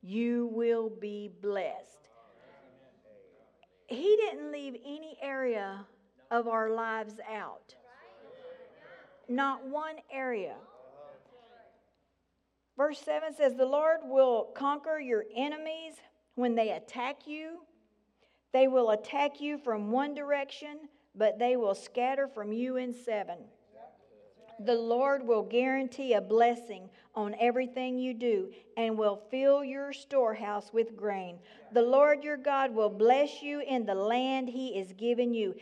you will be blessed. He didn't leave any area of our lives out. Not one area. Verse 7 says, The Lord will conquer your enemies when they attack you. They will attack you from one direction, but they will scatter from you in seven. The Lord will guarantee a blessing on everything you do and will fill your storehouse with grain. The Lord your God will bless you in the land he is giving you.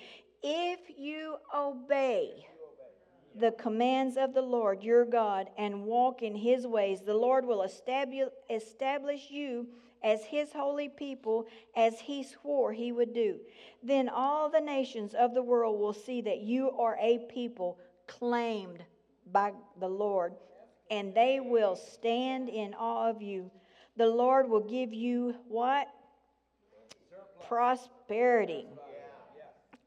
If you obey the commands of the Lord your God and walk in his ways, the Lord will establish you as his holy people, as he swore he would do. Then all the nations of the world will see that you are a people claimed by the Lord, and they will stand in awe of you. The Lord will give you what? Prosperity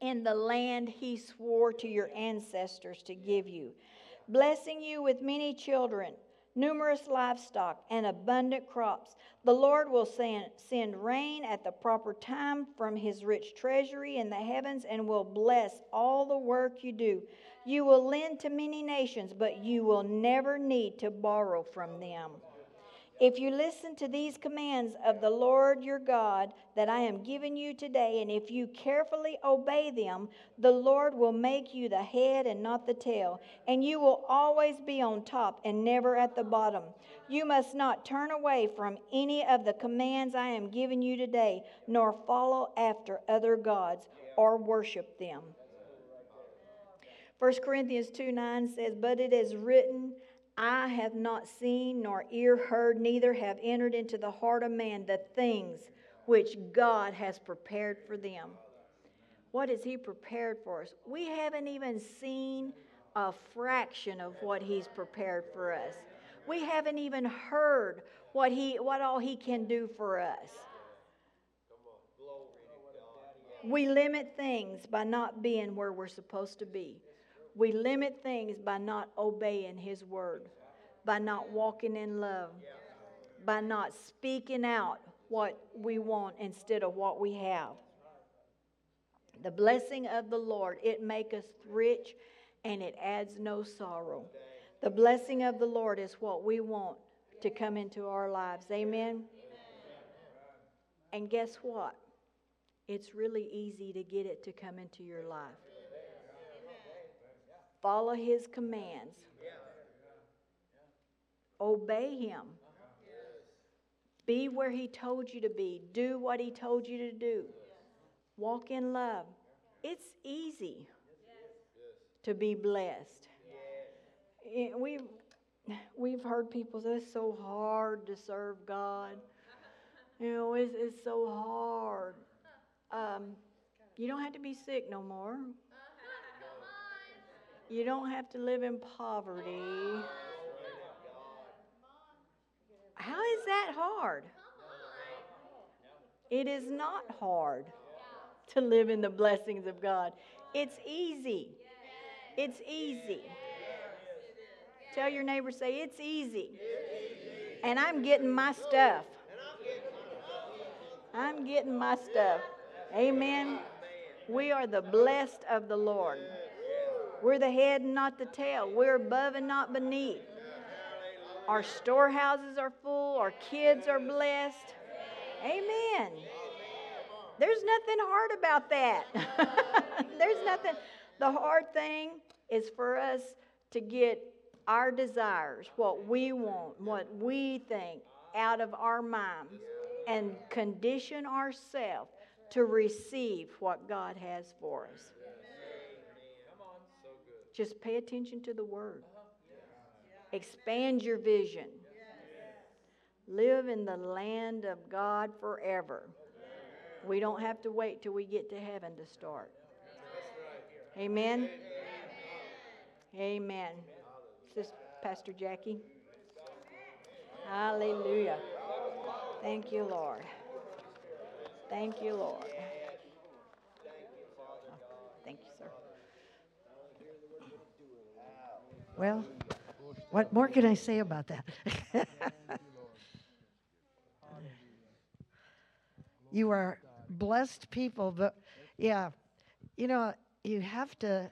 in the land he swore to your ancestors to give you, blessing you with many children numerous livestock, and abundant crops. The Lord will send, rain at the proper time from his rich treasury in the heavens and will bless all the work you do. You will lend to many nations, but you will never need to borrow from them. If you listen to these commands of the Lord your God that I am giving you today, and if you carefully obey them, the Lord will make you the head and not the tail, and you will always be on top and never at the bottom. You must not turn away from any of the commands I am giving you today, nor follow after other gods or worship them. 1 Corinthians 2 9 says, But it is written, I have not seen, nor ear heard, neither have entered into the heart of man the things which God has prepared for them. What has He prepared for us? We haven't even seen a fraction of what He's prepared for us. We haven't even heard what, he, what all He can do for us. We limit things by not being where we're supposed to be. We limit things by not obeying His word, by not walking in love, by not speaking out what we want instead of what we have. The blessing of the Lord, it maketh rich and it adds no sorrow. The blessing of the Lord is what we want to come into our lives. Amen? And guess what? It's really easy to get it to come into your life. Follow his commands. Obey him. Be where he told you to be. Do what he told you to do. Walk in love. It's easy to be blessed. We've, we've heard people say it's so hard to serve God. You know, it's, it's so hard. Um, you don't have to be sick no more. You don't have to live in poverty. How is that hard? It is not hard to live in the blessings of God. It's easy. It's easy. Tell your neighbor, say, it's easy. And I'm getting my stuff. I'm getting my stuff. Amen. We are the blessed of the Lord. We're the head and not the tail. We're above and not beneath. Our storehouses are full. Our kids are blessed. Amen. There's nothing hard about that. There's nothing. The hard thing is for us to get our desires, what we want, what we think, out of our minds and condition ourselves to receive what God has for us. Just pay attention to the word. Expand your vision. Live in the land of God forever. We don't have to wait till we get to heaven to start. Amen. Amen. This Pastor Jackie. Hallelujah. Thank you, Lord. Thank you, Lord. Well, what more can I say about that? you are blessed people, but yeah, you know, you have to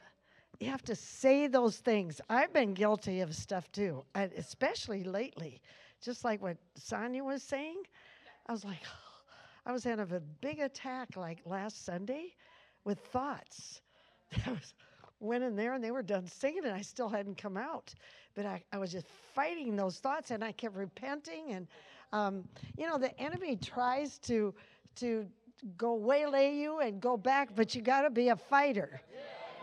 you have to say those things. I've been guilty of stuff too, especially lately. Just like what Sonia was saying, I was like, I was having a big attack like last Sunday with thoughts. went in there and they were done singing and I still hadn't come out. But I, I was just fighting those thoughts and I kept repenting. And, um, you know, the enemy tries to, to go waylay you and go back, but you got to be a fighter.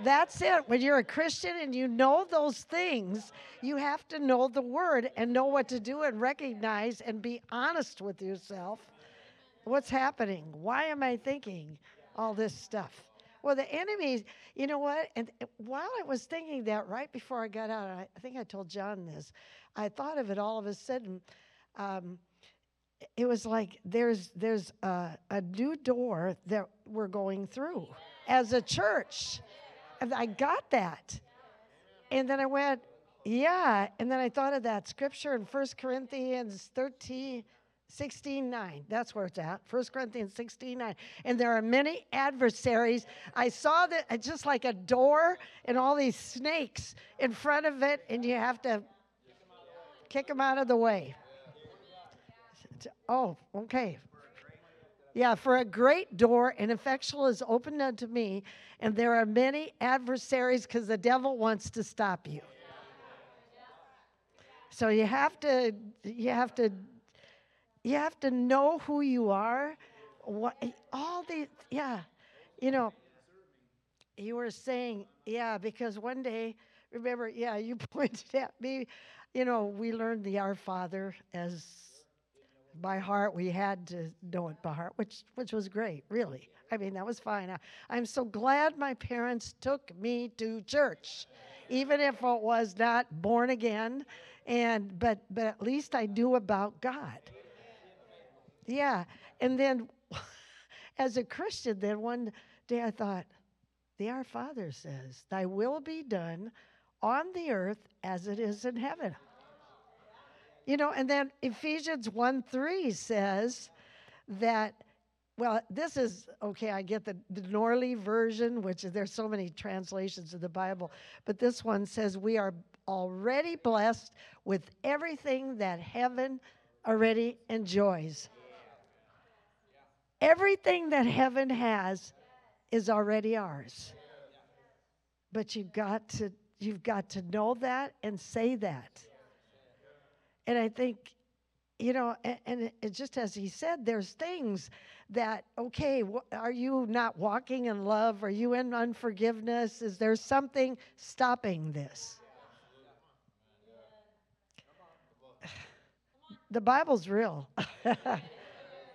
That's it. When you're a Christian and you know those things, you have to know the word and know what to do and recognize and be honest with yourself. What's happening? Why am I thinking all this stuff? Well, the enemy, you know what? And while I was thinking that right before I got out, I, think I told John this, I thought of it all of a sudden. Um, it was like there's there's a, a new door that we're going through as a church. And I got that. And then I went, yeah. And then I thought of that scripture in 1 Corinthians 13, 16 9. That's where it's at. 1 Corinthians 16 9. And there are many adversaries. I saw that uh, just like a door and all these snakes in front of it, and you have to kick them out of the way. Oh, okay. Yeah, for a great door, and effectual is opened unto me, and there are many adversaries because the devil wants to stop you. So you have to, you have to, you have to know who you are. What eh, all the yeah, you know. You were saying yeah because one day, remember yeah you pointed at me, you know we learned the Our Father as by heart. We had to know it by heart, which which was great, really. I mean, that was fine. I, I'm so glad my parents took me to church, even if it was not born again, and but but at least I knew about God. Yeah, and then as a Christian, then one day I thought, the Our Father says, "Thy will be done." On the earth as it is in heaven. You know, and then Ephesians 1 3 says that, well, this is, okay, I get the, the Norlie version, which there's so many translations of the Bible, but this one says, we are already blessed with everything that heaven already enjoys. Everything that heaven has is already ours. But you've got to you've got to know that and say that. And I think, you know, and, and it, just as he said, there's things that, okay, are you not walking in love? Are you in unforgiveness? Is there something stopping this? The Bible's real.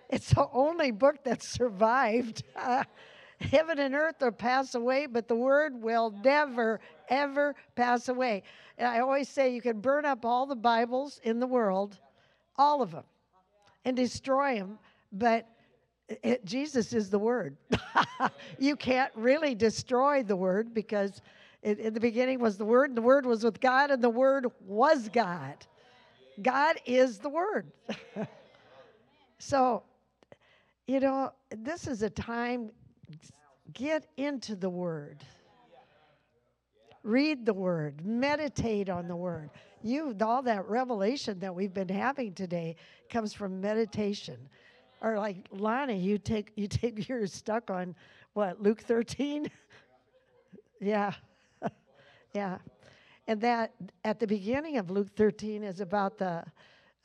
it's the only book that survived. Uh, heaven and earth will pass away, but the word will never, ever pass away. And I always say you can burn up all the Bibles in the world, all of them, and destroy them, but it, Jesus is the Word. you can't really destroy the Word because it, in the beginning was the Word, and the Word was with God, and the Word was God. God is the Word. so, you know, this is a time, get into the Word. Read the word, meditate on the word. You all that revelation that we've been having today comes from meditation. Or like Lonnie, you take you take you're stuck on what, Luke 13? yeah. yeah. And that at the beginning of Luke 13 is about the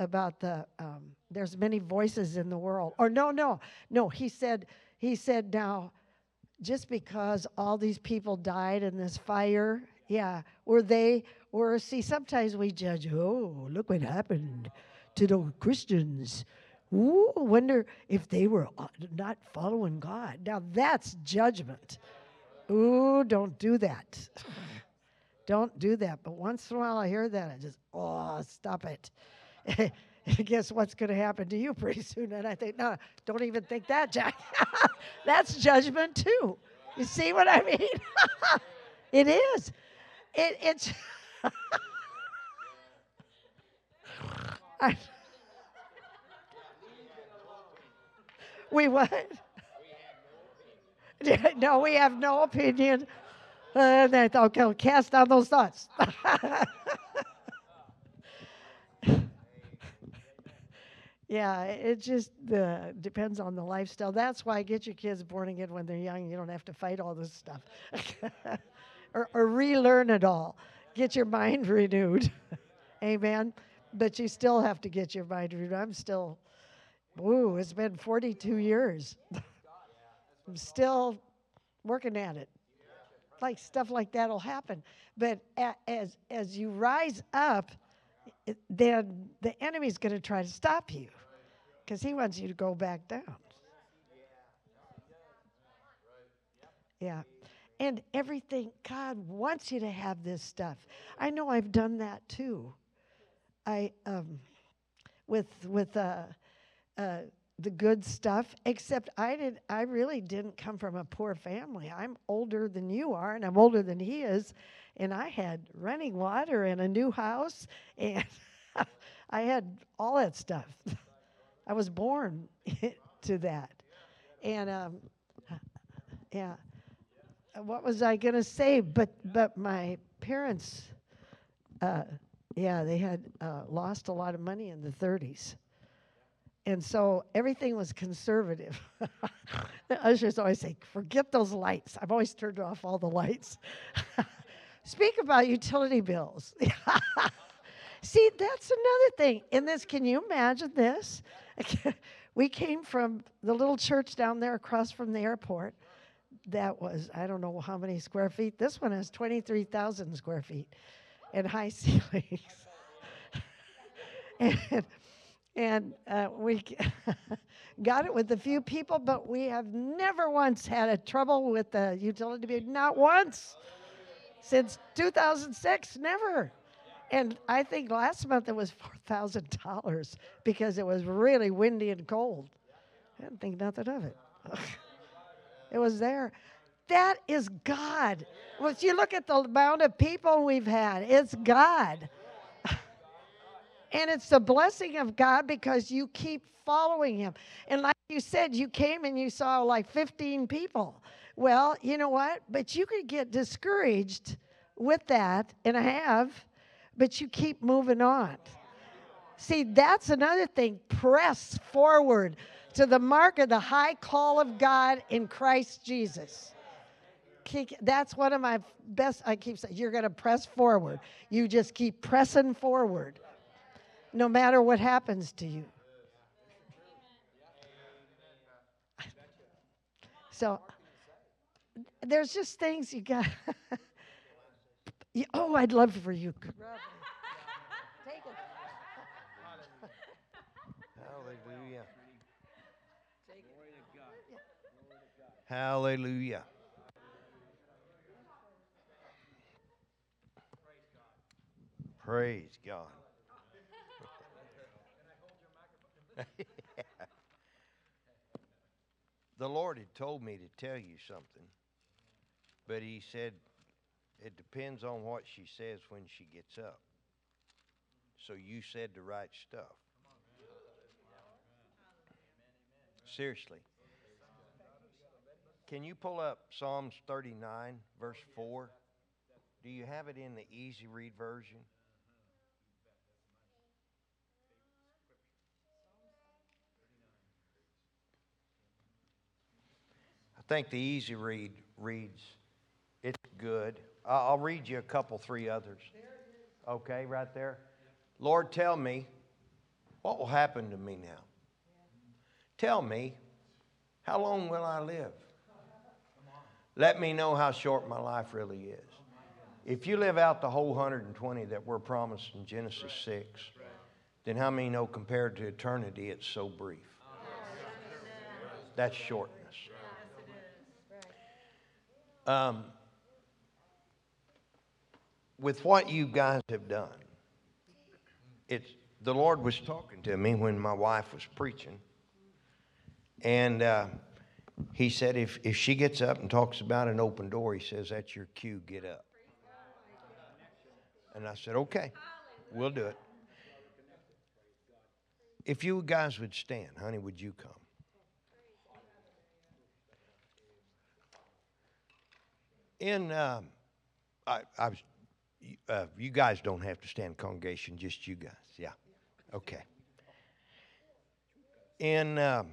about the um, there's many voices in the world. Or no, no, no. He said he said now just because all these people died in this fire yeah. Or they, or see, sometimes we judge, oh, look what happened to the Christians. Ooh, wonder if they were uh, not following God. Now that's judgment. Ooh, don't do that. don't do that. But once in a while I hear that, I just, oh, stop it. I guess what's going to happen to you pretty soon? And I think, no, don't even think that, Jack. that's judgment too. You see what I mean? it is. It, it's. I, we what? no, we have no opinion. Uh, and I thought, okay, cast down those thoughts. Yeah, it just depends on the lifestyle. That's why get your kids born again when they're young. You don't have to fight all this stuff. or, or relearn it all. Get your mind renewed. Amen. But you still have to get your mind renewed. I'm still, woo, it's been 42 years. I'm still working at it. Like stuff like that'll happen. But as as you rise up, then the enemy's going to try to stop you because he wants you to go back down. Yeah. And everything, God wants you to have this stuff. I know I've done that too. I, um, with, with, uh, uh, the good stuff except i did i really didn't come from a poor family i'm older than you are and i'm older than he is and i had running water and a new house and i had all that stuff i was born to that and um, yeah what was i going to say but but my parents uh, yeah they had uh, lost a lot of money in the 30s and so everything was conservative. the ushers always say, forget those lights. I've always turned off all the lights. Speak about utility bills. See, that's another thing. In this, can you imagine this? we came from the little church down there across from the airport. That was, I don't know how many square feet. This one has 23,000 square feet and high ceilings. and and uh, we got it with a few people, but we have never once had a trouble with the utility bill. Not once since 2006, never. And I think last month it was four thousand dollars because it was really windy and cold. I didn't think nothing of it. it was there. That is God. Well, if you look at the amount of people we've had, it's God. And it's the blessing of God because you keep following Him. And like you said, you came and you saw like 15 people. Well, you know what? But you could get discouraged with that, and I have, but you keep moving on. See, that's another thing. Press forward to the mark of the high call of God in Christ Jesus. That's one of my best. I keep saying, you're going to press forward. You just keep pressing forward no matter what happens to you. So there's just things you got. oh, I'd love for you. Take it. Hallelujah. Hallelujah. Praise God. the Lord had told me to tell you something, but He said it depends on what she says when she gets up. So you said the right stuff. Seriously. Can you pull up Psalms 39, verse 4? Do you have it in the easy read version? I think the easy read reads, it's good. I'll read you a couple, three others. Okay, right there. Lord, tell me what will happen to me now. Tell me, how long will I live? Let me know how short my life really is. If you live out the whole 120 that we're promised in Genesis 6, then how many know compared to eternity it's so brief? That's shortness. Um, with what you guys have done, it's the Lord was talking to me when my wife was preaching, and uh, He said, if if she gets up and talks about an open door, He says that's your cue. Get up. And I said, okay, we'll do it. If you guys would stand, honey, would you come? in, um, I, I was, uh, you guys don't have to stand congregation, just you guys. Yeah. Okay. In um,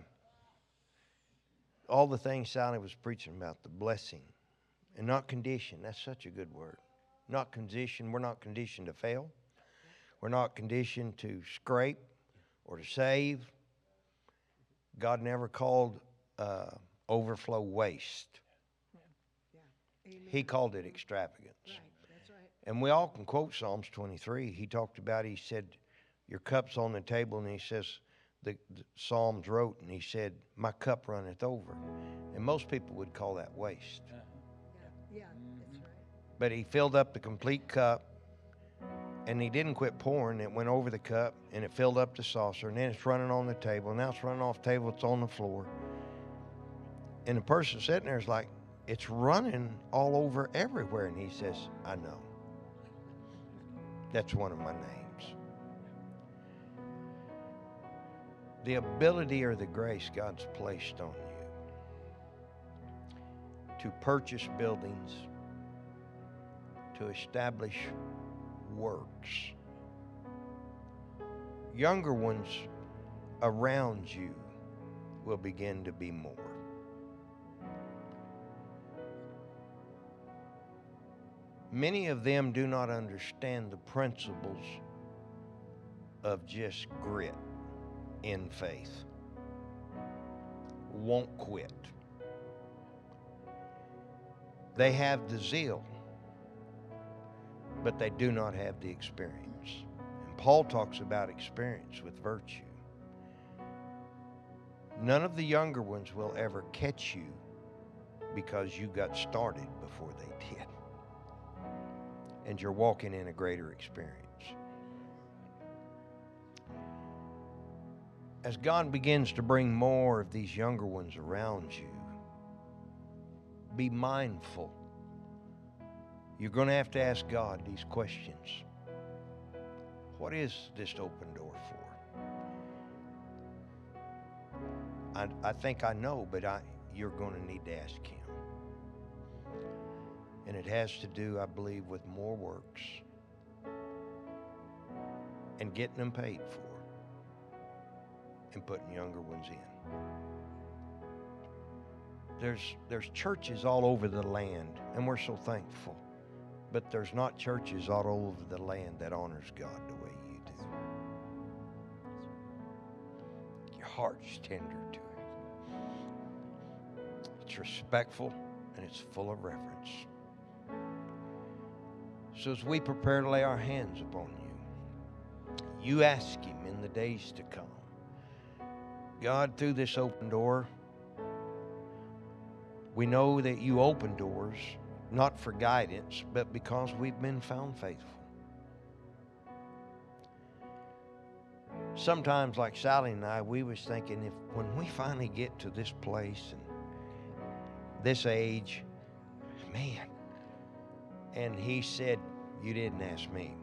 all the things Sally was preaching about, the blessing and not conditioned. That's such a good word. Not conditioned. We're not conditioned to fail. We're not conditioned to scrape or to save. God never called uh, overflow waste. He called it extravagance. And we all can quote Psalms 23. He talked about, he said, Your cup's on the table, and he says, the, the Psalms wrote, and he said, My cup runneth over. And most people would call that waste. Yeah, that's right. But he filled up the complete cup, and he didn't quit pouring. It went over the cup, and it filled up the saucer, and then it's running on the table. Now it's running off the table, it's on the floor. And the person sitting there is like, It's running all over everywhere. And he says, I know. That's one of my names. The ability or the grace God's placed on you to purchase buildings, to establish works. Younger ones around you will begin to be more. Many of them do not understand the principles of just grit in faith. Won't quit. They have the zeal, but they do not have the experience. And Paul talks about experience with virtue. None of the younger ones will ever catch you because you got started before they did. And you're walking in a greater experience. As God begins to bring more of these younger ones around you, be mindful. You're going to have to ask God these questions. What is this open door for? I, I think I know, but I, you're going to need to ask Him. It has to do, I believe, with more works and getting them paid for and putting younger ones in. There's, there's churches all over the land, and we're so thankful. But there's not churches all over the land that honors God the way you do. Your heart's tender to it. It's respectful and it's full of reverence. So as we prepare to lay our hands upon you, you ask Him in the days to come, God, through this open door, we know that you open doors, not for guidance, but because we've been found faithful. Sometimes, like Sally and I, we was thinking if when we finally get to this place and this age, man. And he said, You didn't ask me.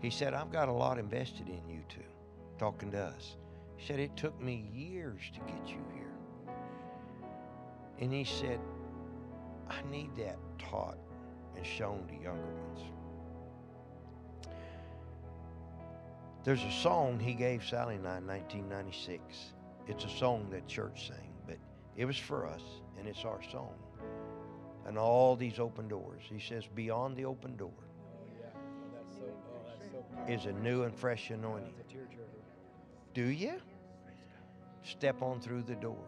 He said, I've got a lot invested in you two, talking to us. He said, It took me years to get you here. And he said, I need that taught and shown to younger ones. There's a song he gave Sally and I in 1996. It's a song that church sang, but it was for us, and it's our song. And all these open doors. He says, Beyond the open door is a new and fresh anointing. Do you? Step on through the door,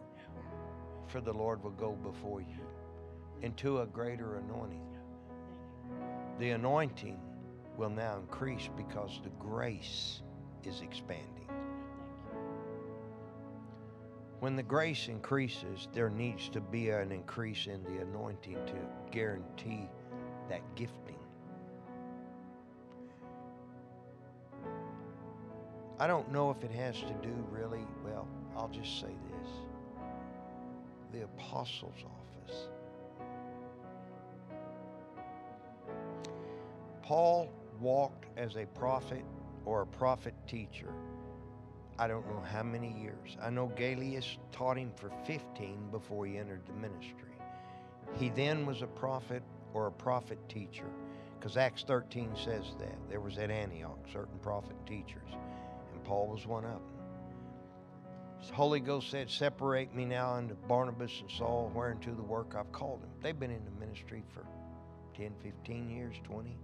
for the Lord will go before you into a greater anointing. The anointing will now increase because the grace is expanding. When the grace increases, there needs to be an increase in the anointing to guarantee that gifting. I don't know if it has to do really, well, I'll just say this the apostles' office. Paul walked as a prophet or a prophet teacher. I don't know how many years. I know Gaius taught him for 15 before he entered the ministry. He then was a prophet or a prophet teacher because Acts 13 says that. There was at Antioch certain prophet teachers, and Paul was one of them. Holy Ghost said, Separate me now unto Barnabas and Saul, whereunto the work I've called them. They've been in the ministry for 10, 15 years, 20.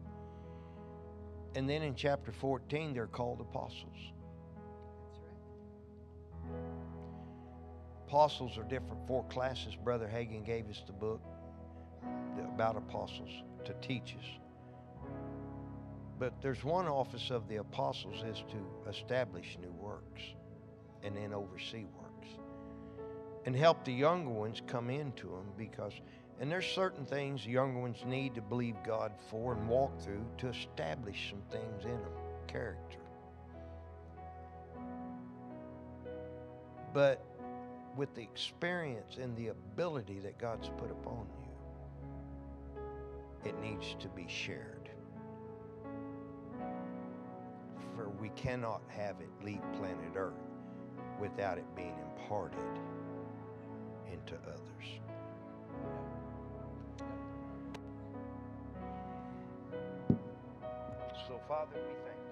And then in chapter 14, they're called apostles. Apostles are different. Four classes. Brother Hagin gave us the book about apostles to teach us. But there's one office of the apostles is to establish new works and then oversee works and help the younger ones come into them because and there's certain things younger ones need to believe God for and walk through to establish some things in them, character. But with the experience and the ability that God's put upon you, it needs to be shared. For we cannot have it leave planet Earth without it being imparted into others. So, Father, we thank you.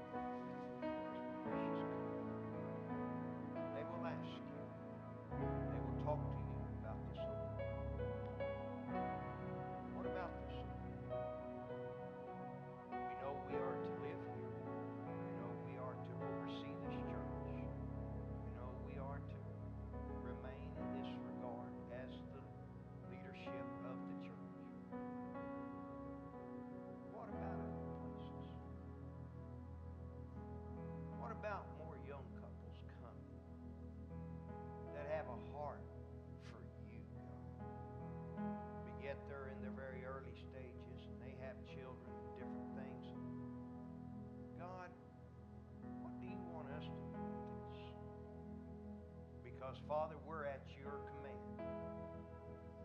Because, Father, we're at your command.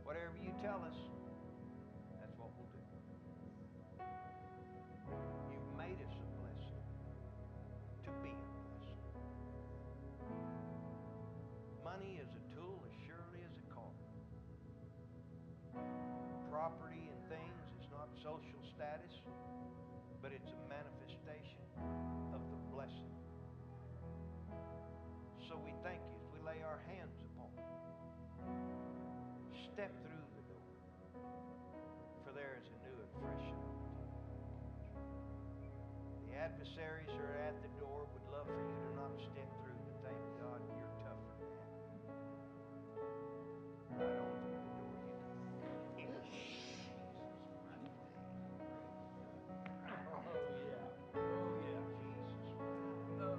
Whatever you tell us, adversaries are at the door would love for you to not step through, but thank God you're tougher than that. Right on the door. Oh. Oh, Oh.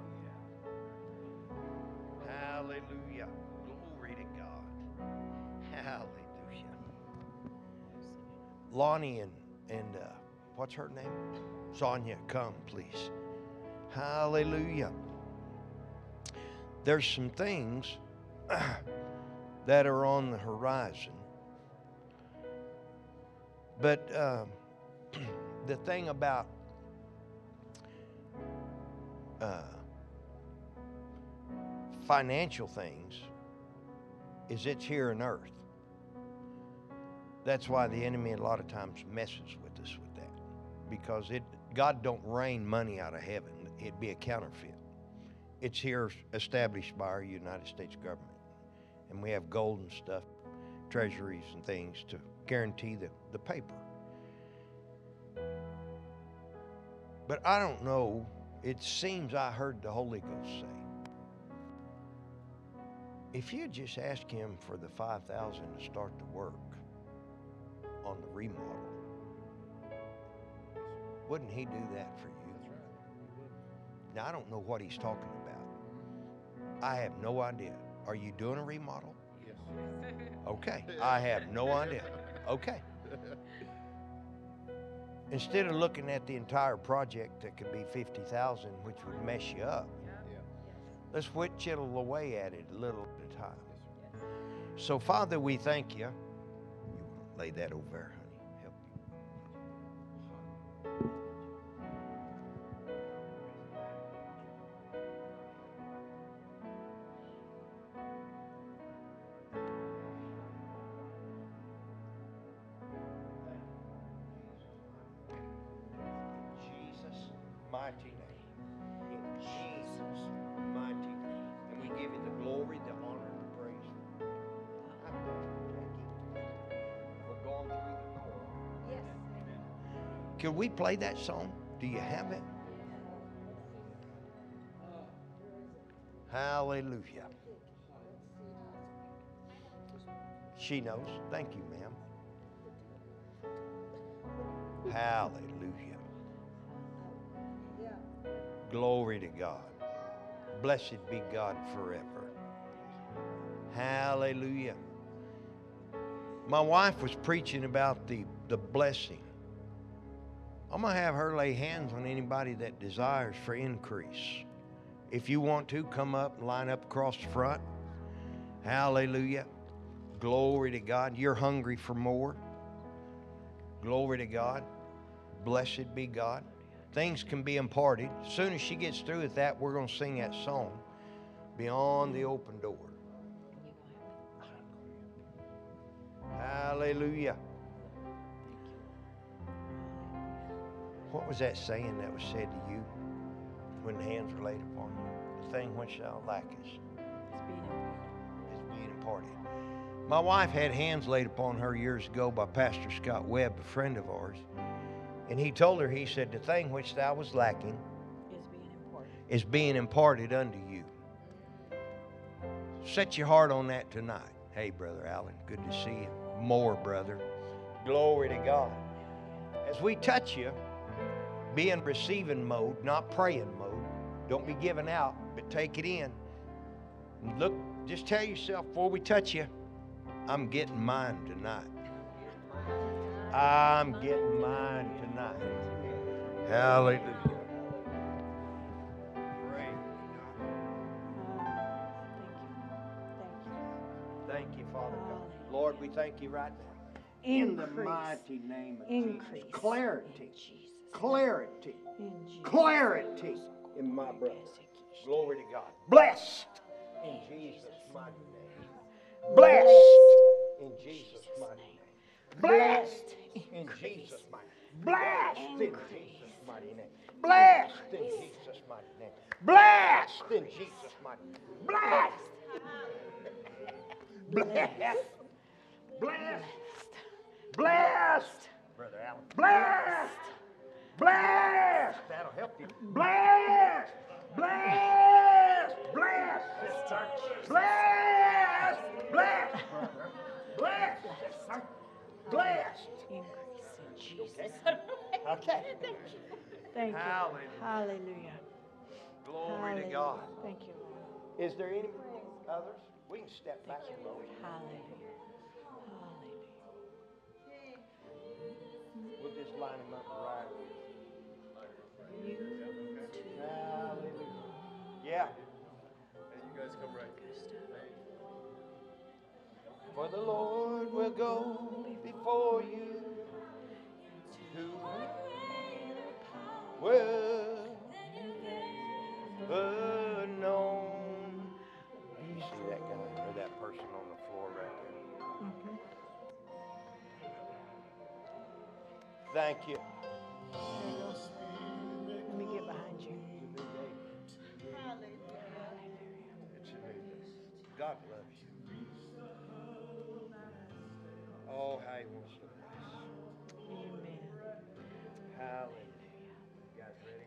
Hallelujah. Glory to God. Hallelujah. Lonnie and, and uh, what's her name? Sonia, come, please. Hallelujah. There's some things that are on the horizon. But um, the thing about uh, financial things is it's here on earth. That's why the enemy a lot of times messes with us with that. Because it God don't rain money out of heaven. It'd be a counterfeit. It's here established by our United States government. And we have gold and stuff, treasuries and things to guarantee the, the paper. But I don't know. It seems I heard the Holy Ghost say if you just ask him for the 5000 to start the work on the remodel wouldn't he do that for you? Now i don't know what he's talking about. I have no idea. Are you doing a remodel? Yes. okay. I have no idea. Okay. Instead of looking at the entire project that could be 50000 which would mess you up let's whittle away at it a little at a time. So, Father, we thank you. You lay that over we play that song? Do you have it? Hallelujah. She knows. Thank you, ma'am. Hallelujah. Glory to God. Blessed be God forever. Hallelujah. My wife was preaching about the, the blessing. I'm going to have her lay hands on anybody that desires for increase. If you want to, come up and line up across the front. Hallelujah. Glory to God. You're hungry for more. Glory to God. Blessed be God. Things can be imparted. As soon as she gets through with that, we're going to sing that song, Beyond the Open Door. Hallelujah. What was that saying that was said to you when hands were laid upon you? The thing which thou lackest is being imparted. My wife had hands laid upon her years ago by Pastor Scott Webb, a friend of ours. And he told her, he said, The thing which thou was lacking Is being important. is being imparted unto you. Set your heart on that tonight. Hey, Brother Allen, good to see you. More, brother. Glory to God. As we touch you, be in receiving mode, not praying mode. Don't be giving out, but take it in. And Look, just tell yourself before we touch you, I'm getting mine tonight. I'm getting mine tonight. Hallelujah. Thank you. Thank you. Thank you, Father God. Lord, we thank you right now. In the mighty name of Increase. Jesus. Clarity. In Jesus. Clarity. Clarity in my brother. Glory to God. Blessed in Jesus' mighty name. Blessed in Jesus' mighty name. Blessed in Jesus' mighty name. Blessed in Jesus' mighty name. Blessed in Jesus' mighty name. Blessed in Jesus' mighty name. Blessed. Blessed. Blessed. Blessed. Brother Allen. Blessed. Blessed. That'll help you. Blessed. Blessed. Blessed. sister. Blessed. Blessed. brother. Blessed. sister. Blessed. Increase in Jesus. Okay. Thank you. Thank you. Hallelujah. Hallelujah. Glory to God. Thank you, Lord. Is there any others? We can step back a little. Hallelujah. Hallelujah. We'll just line them up right. Yeah. You guys come right. For the Lord will go before you. Who will unknown. You see that guy or that person on the floor right there? Thank you. Oh. Amen. Hallelujah. You guys ready?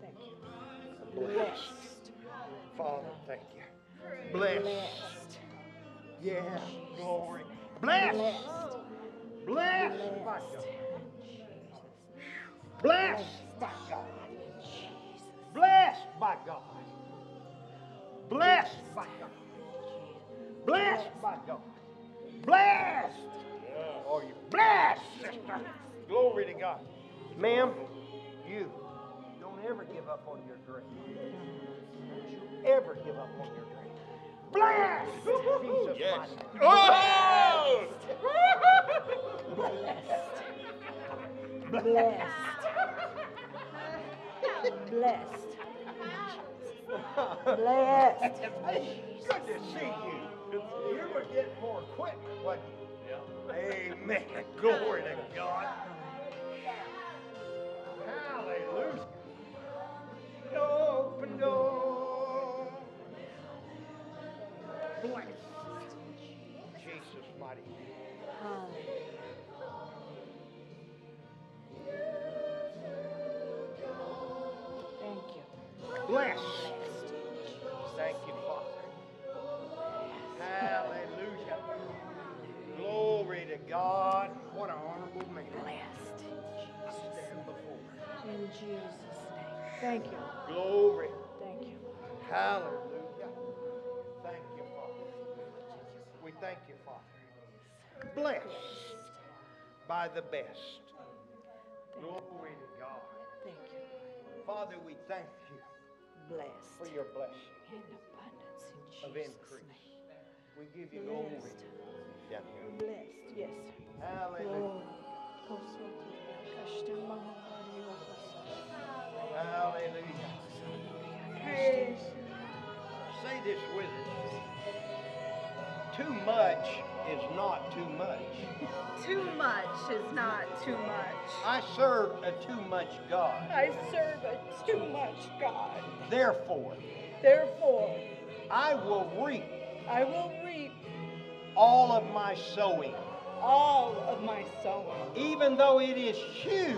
Thank you. Blessed. Father, thank you. Blessed. Yeah, glory. Blessed. Blessed by God. Blessed by God. Blessed by God. Blessed by God. Blessed by God. Blessed. Are oh, you blessed, sister? Glory to God. Ma'am, you don't ever give up on your dream. Don't you ever give up on your dream. Blessed. Jesus yes. Oh! Blessed. Blessed. Blessed. Blessed. Blessed. Good to see you. You were getting more equipment, wasn't you? Amen. Glory to God. Hallelujah. Open door. Blessed. Thank you. Glory. Thank you. Hallelujah. Thank you, Father. We thank you, Father. Blessed by the best. Glory to God. Thank you. Father, we thank you Blessed. for your blessing In abundance in of Jesus' increase. name. We give you glory Blessed. down here. Blessed. Yes. Hallelujah. Glory. Hallelujah. Praise. Say this with us. Too much is not too much. Too much is not too much. I serve a too much God. I serve a too much God. Therefore, Therefore, I will reap I will reap all of my sowing, all of my sowing. even though it is huge.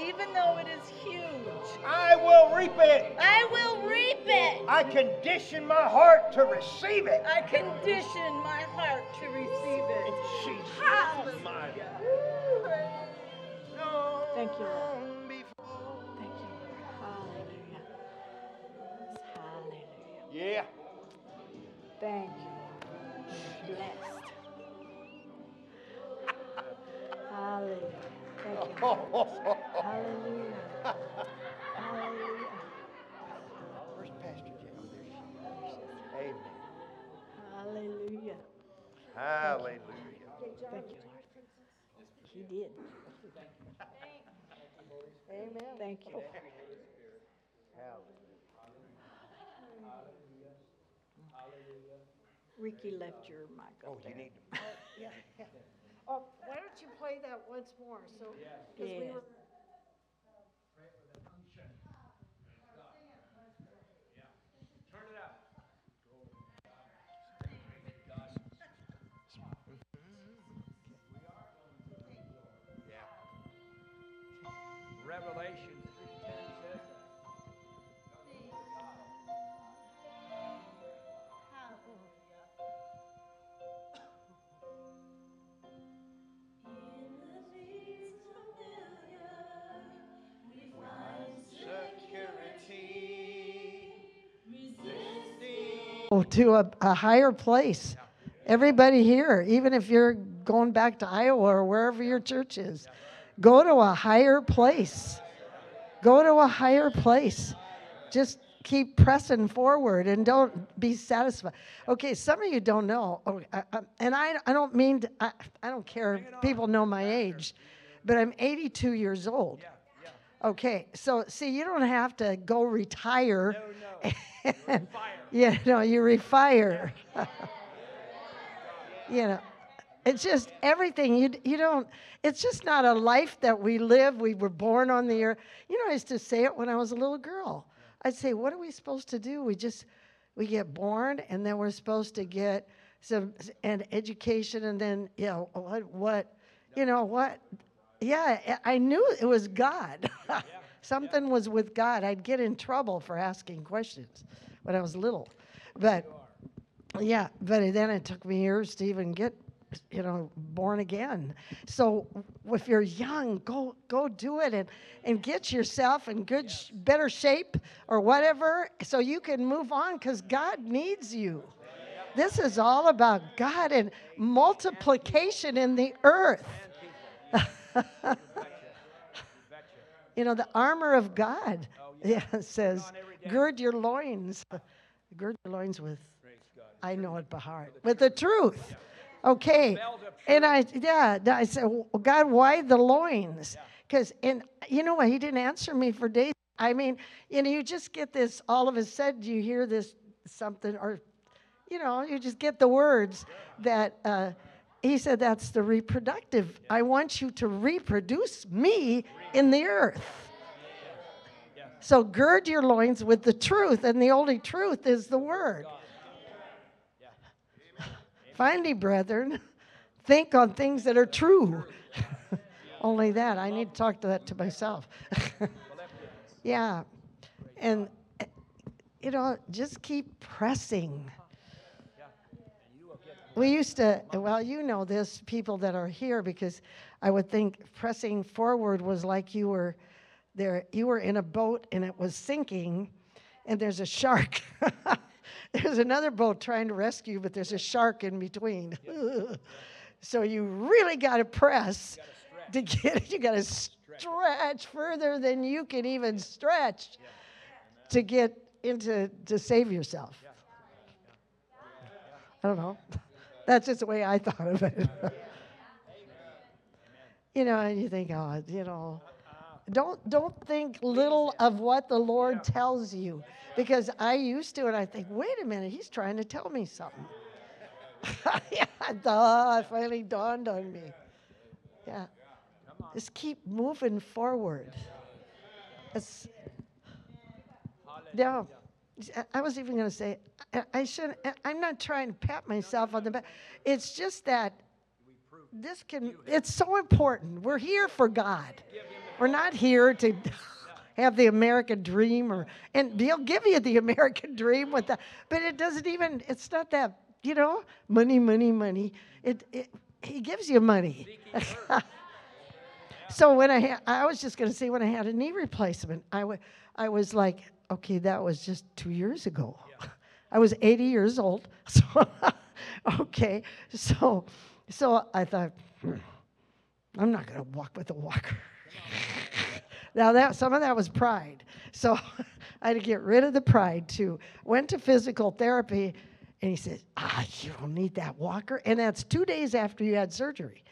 Even though it is huge, I will reap it. I will reap it. I condition my heart to receive it. I condition my heart to receive it. Jesus' Hallelujah. Thank you, Lord. Thank you, Lord. Hallelujah. Hallelujah. Yeah. Thank you. Blessed. Hallelujah. Hallelujah. Hallelujah. Where's Pastor Jim? Oh, there she is. Amen. Hallelujah. Hallelujah. Thank you, Lord. He did. Thank you. Amen. Thank you. Hallelujah. Hallelujah. Ricky left your mic Oh, you there. need to. Yeah, yeah. Why don't you play that once more? So, 'cause we were- To a, a higher place. Everybody here, even if you're going back to Iowa or wherever your church is, go to a higher place. Go to a higher place. Just keep pressing forward and don't be satisfied. Okay, some of you don't know, oh, and I, I don't mean, to, I, I don't care if people know my age, but I'm 82 years old. Okay, so see, you don't have to go retire. and, you know, you refire. you know, it's just everything. You you don't. It's just not a life that we live. We were born on the earth. You know, I used to say it when I was a little girl. I'd say, "What are we supposed to do? We just we get born, and then we're supposed to get some an education, and then you know what what you know what." Yeah, I knew it was God. Something was with God. I'd get in trouble for asking questions when I was little, but yeah, but then it took me years to even get, you know, born again. So if you're young, go go do it and and get yourself in good, sh- better shape or whatever, so you can move on because God needs you. This is all about God and multiplication in the earth. you know, the armor of God. Yeah, it says, gird your loins. Gird your loins with, I know it by heart, with the truth. Okay. And I, yeah, I said, "Well, God, why the loins? Because, and you know what? He didn't answer me for days. I mean, you know, you just get this, all of a sudden you hear this something, or, you know, you just get the words that, uh, he said, that's the reproductive. I want you to reproduce me in the earth. So gird your loins with the truth, and the only truth is the word. Finally, brethren, think on things that are true. only that. I need to talk to that to myself. yeah. And, uh, you know, just keep pressing. We used to, well, you know this, people that are here, because I would think pressing forward was like you were there you were in a boat and it was sinking and there's a shark. There's another boat trying to rescue but there's a shark in between. So you really got to press to get it. you got to stretch further than you can even stretch to get into to save yourself. I don't know that's just the way i thought of it. You know and you think oh you know don't don't think little of what the lord tells you. Because i used to and i think wait a minute he's trying to tell me something. Yeah duh, it finally dawned on me. Yeah. Just keep moving forward. It's, no I- was even going to say I- i shouldn't I- i'm not trying to pat myself on the back. It's just that this can it's so important. We're here for god. We're not here to have the american dream or and he'll give you the american dream with that but it doesn't even it's not that you know money money money. It, it he gives you money. So when i ha- i was just going to say when i had a knee replacement I wa- I was like okay that was just two years ago. I was 80 years old. So okay. So so i thought "Hmm, i'm not going to walk with a walker. Now that some of that was pride. So i had to get rid of the pride too. Went to physical therapy and he said ah you don't need that walker. And that's two days after you had surgery.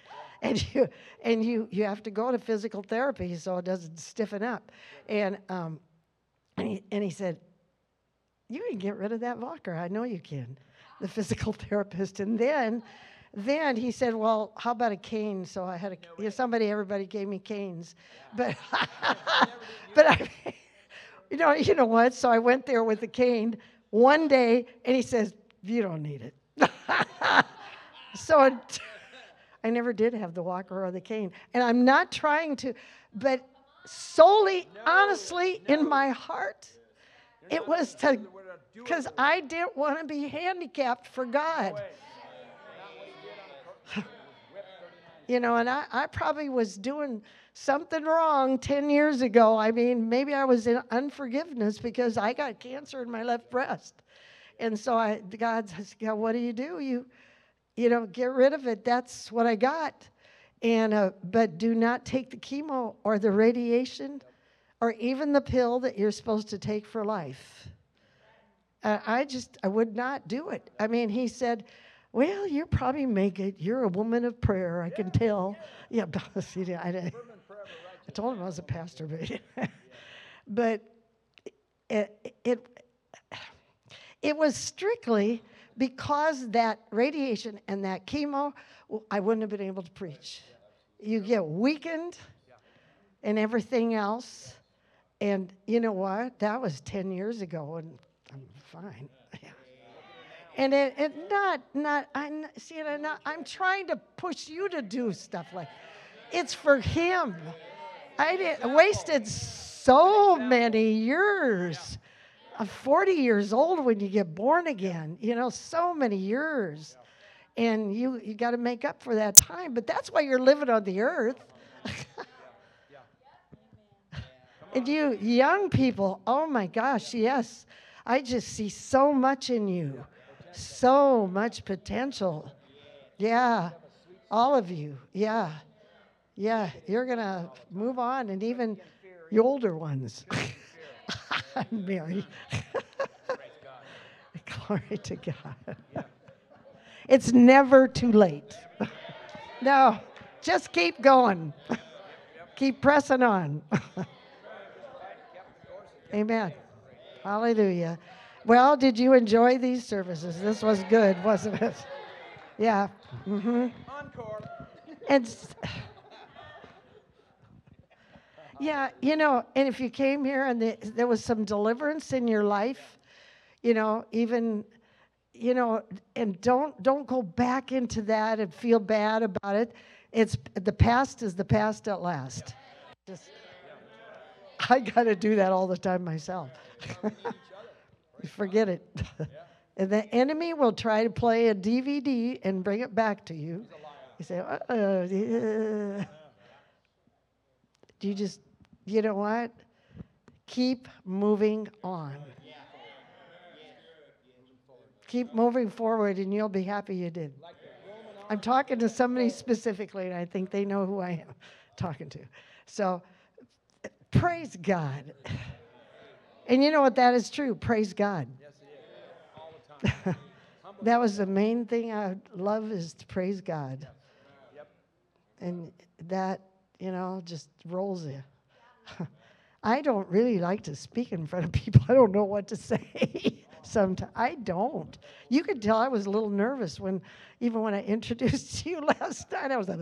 And you and you you have to go to physical therapy so it doesn't stiffen up. And um and he, and he said you can get rid of that walker. I know you can the physical therapist. And then then he said well how about a cane? So i had a yeah, somebody everybody gave me canes. But but i you know you know what? So i went there with the cane one day and he says you don't need it. So it, I never did have the walker or the cane. And I'm not trying to, but solely, honestly, in my heart, it was to, because I didn't want to be handicapped for God. you know, and I, I probably was doing something wrong 10 years ago. I mean, maybe I was in unforgiveness because I got cancer in my left breast. And so I, God says, God, what do you do? You, you know, get rid of it. That's what I got. And uh, but do not take the chemo or the radiation, or even the pill that you're supposed to take for life. Uh, I just I would not do it. I mean, he said, "Well, you'll probably make it. You're a woman of prayer. I can tell." Yeah, see, I, I, I told him I was a pastor, but but it, it it was strictly because that radiation and that chemo, I wouldn't have been able to preach. You get weakened and everything else. And you know what? That was 10 years ago, and I'm fine. Yeah. And it, it not, not, I'm, see, I'm, not, I'm trying to push you to do stuff like it's for him. I did, wasted so many years 40 years old when you get born again. You know, so many years. And you, you got to make up for that time. But that's why you're living on the earth. and you young people, oh my gosh, yes. I just see so much in you, so much potential. Yeah, all of you. Yeah, yeah. You're going to move on, and even the older ones. Mary. Glory to God. It's never too late. no, just keep going. keep pressing on. Amen. Hallelujah. Well, did you enjoy these services? This was good, wasn't it? Yeah. Mm-hmm. Encore. And yeah, you know, and if you came here and the, there was some deliverance in your life, you know, even you know, and don't don't go back into that and feel bad about it. It's the past is the past at last. Just I got to do that all the time myself. Forget it. and the enemy will try to play a DVD and bring it back to you. You say, uh, uh, yeah. You just you know what? Keep moving on. Keep moving forward, and you'll be happy you did. I'm talking to somebody specifically, and I think they know who I am talking to. So, praise God. And you know what? That is true. Praise God. that was the main thing I love is to praise God. And that, you know, just rolls you. I don't really like to speak in front of people. I don't know what to say. Sometimes I don't. You could tell I was a little nervous when, even when I introduced you last night. I was like.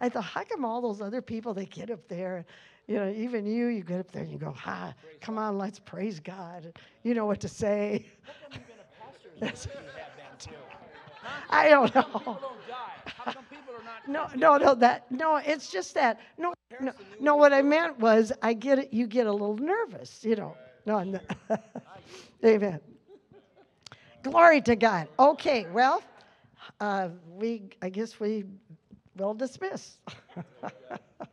I thought, how come all those other people they get up there, you know, even you, you get up there and you go, "Ha, come on, let's praise God." You know what to say. I don't know. No, no, no. That no. It's just that. No, no, no. What I meant was, I get it. You get a little nervous, you know. No, I'm not. Amen. Glory to God. Okay, well, uh, we. I guess we will dismiss.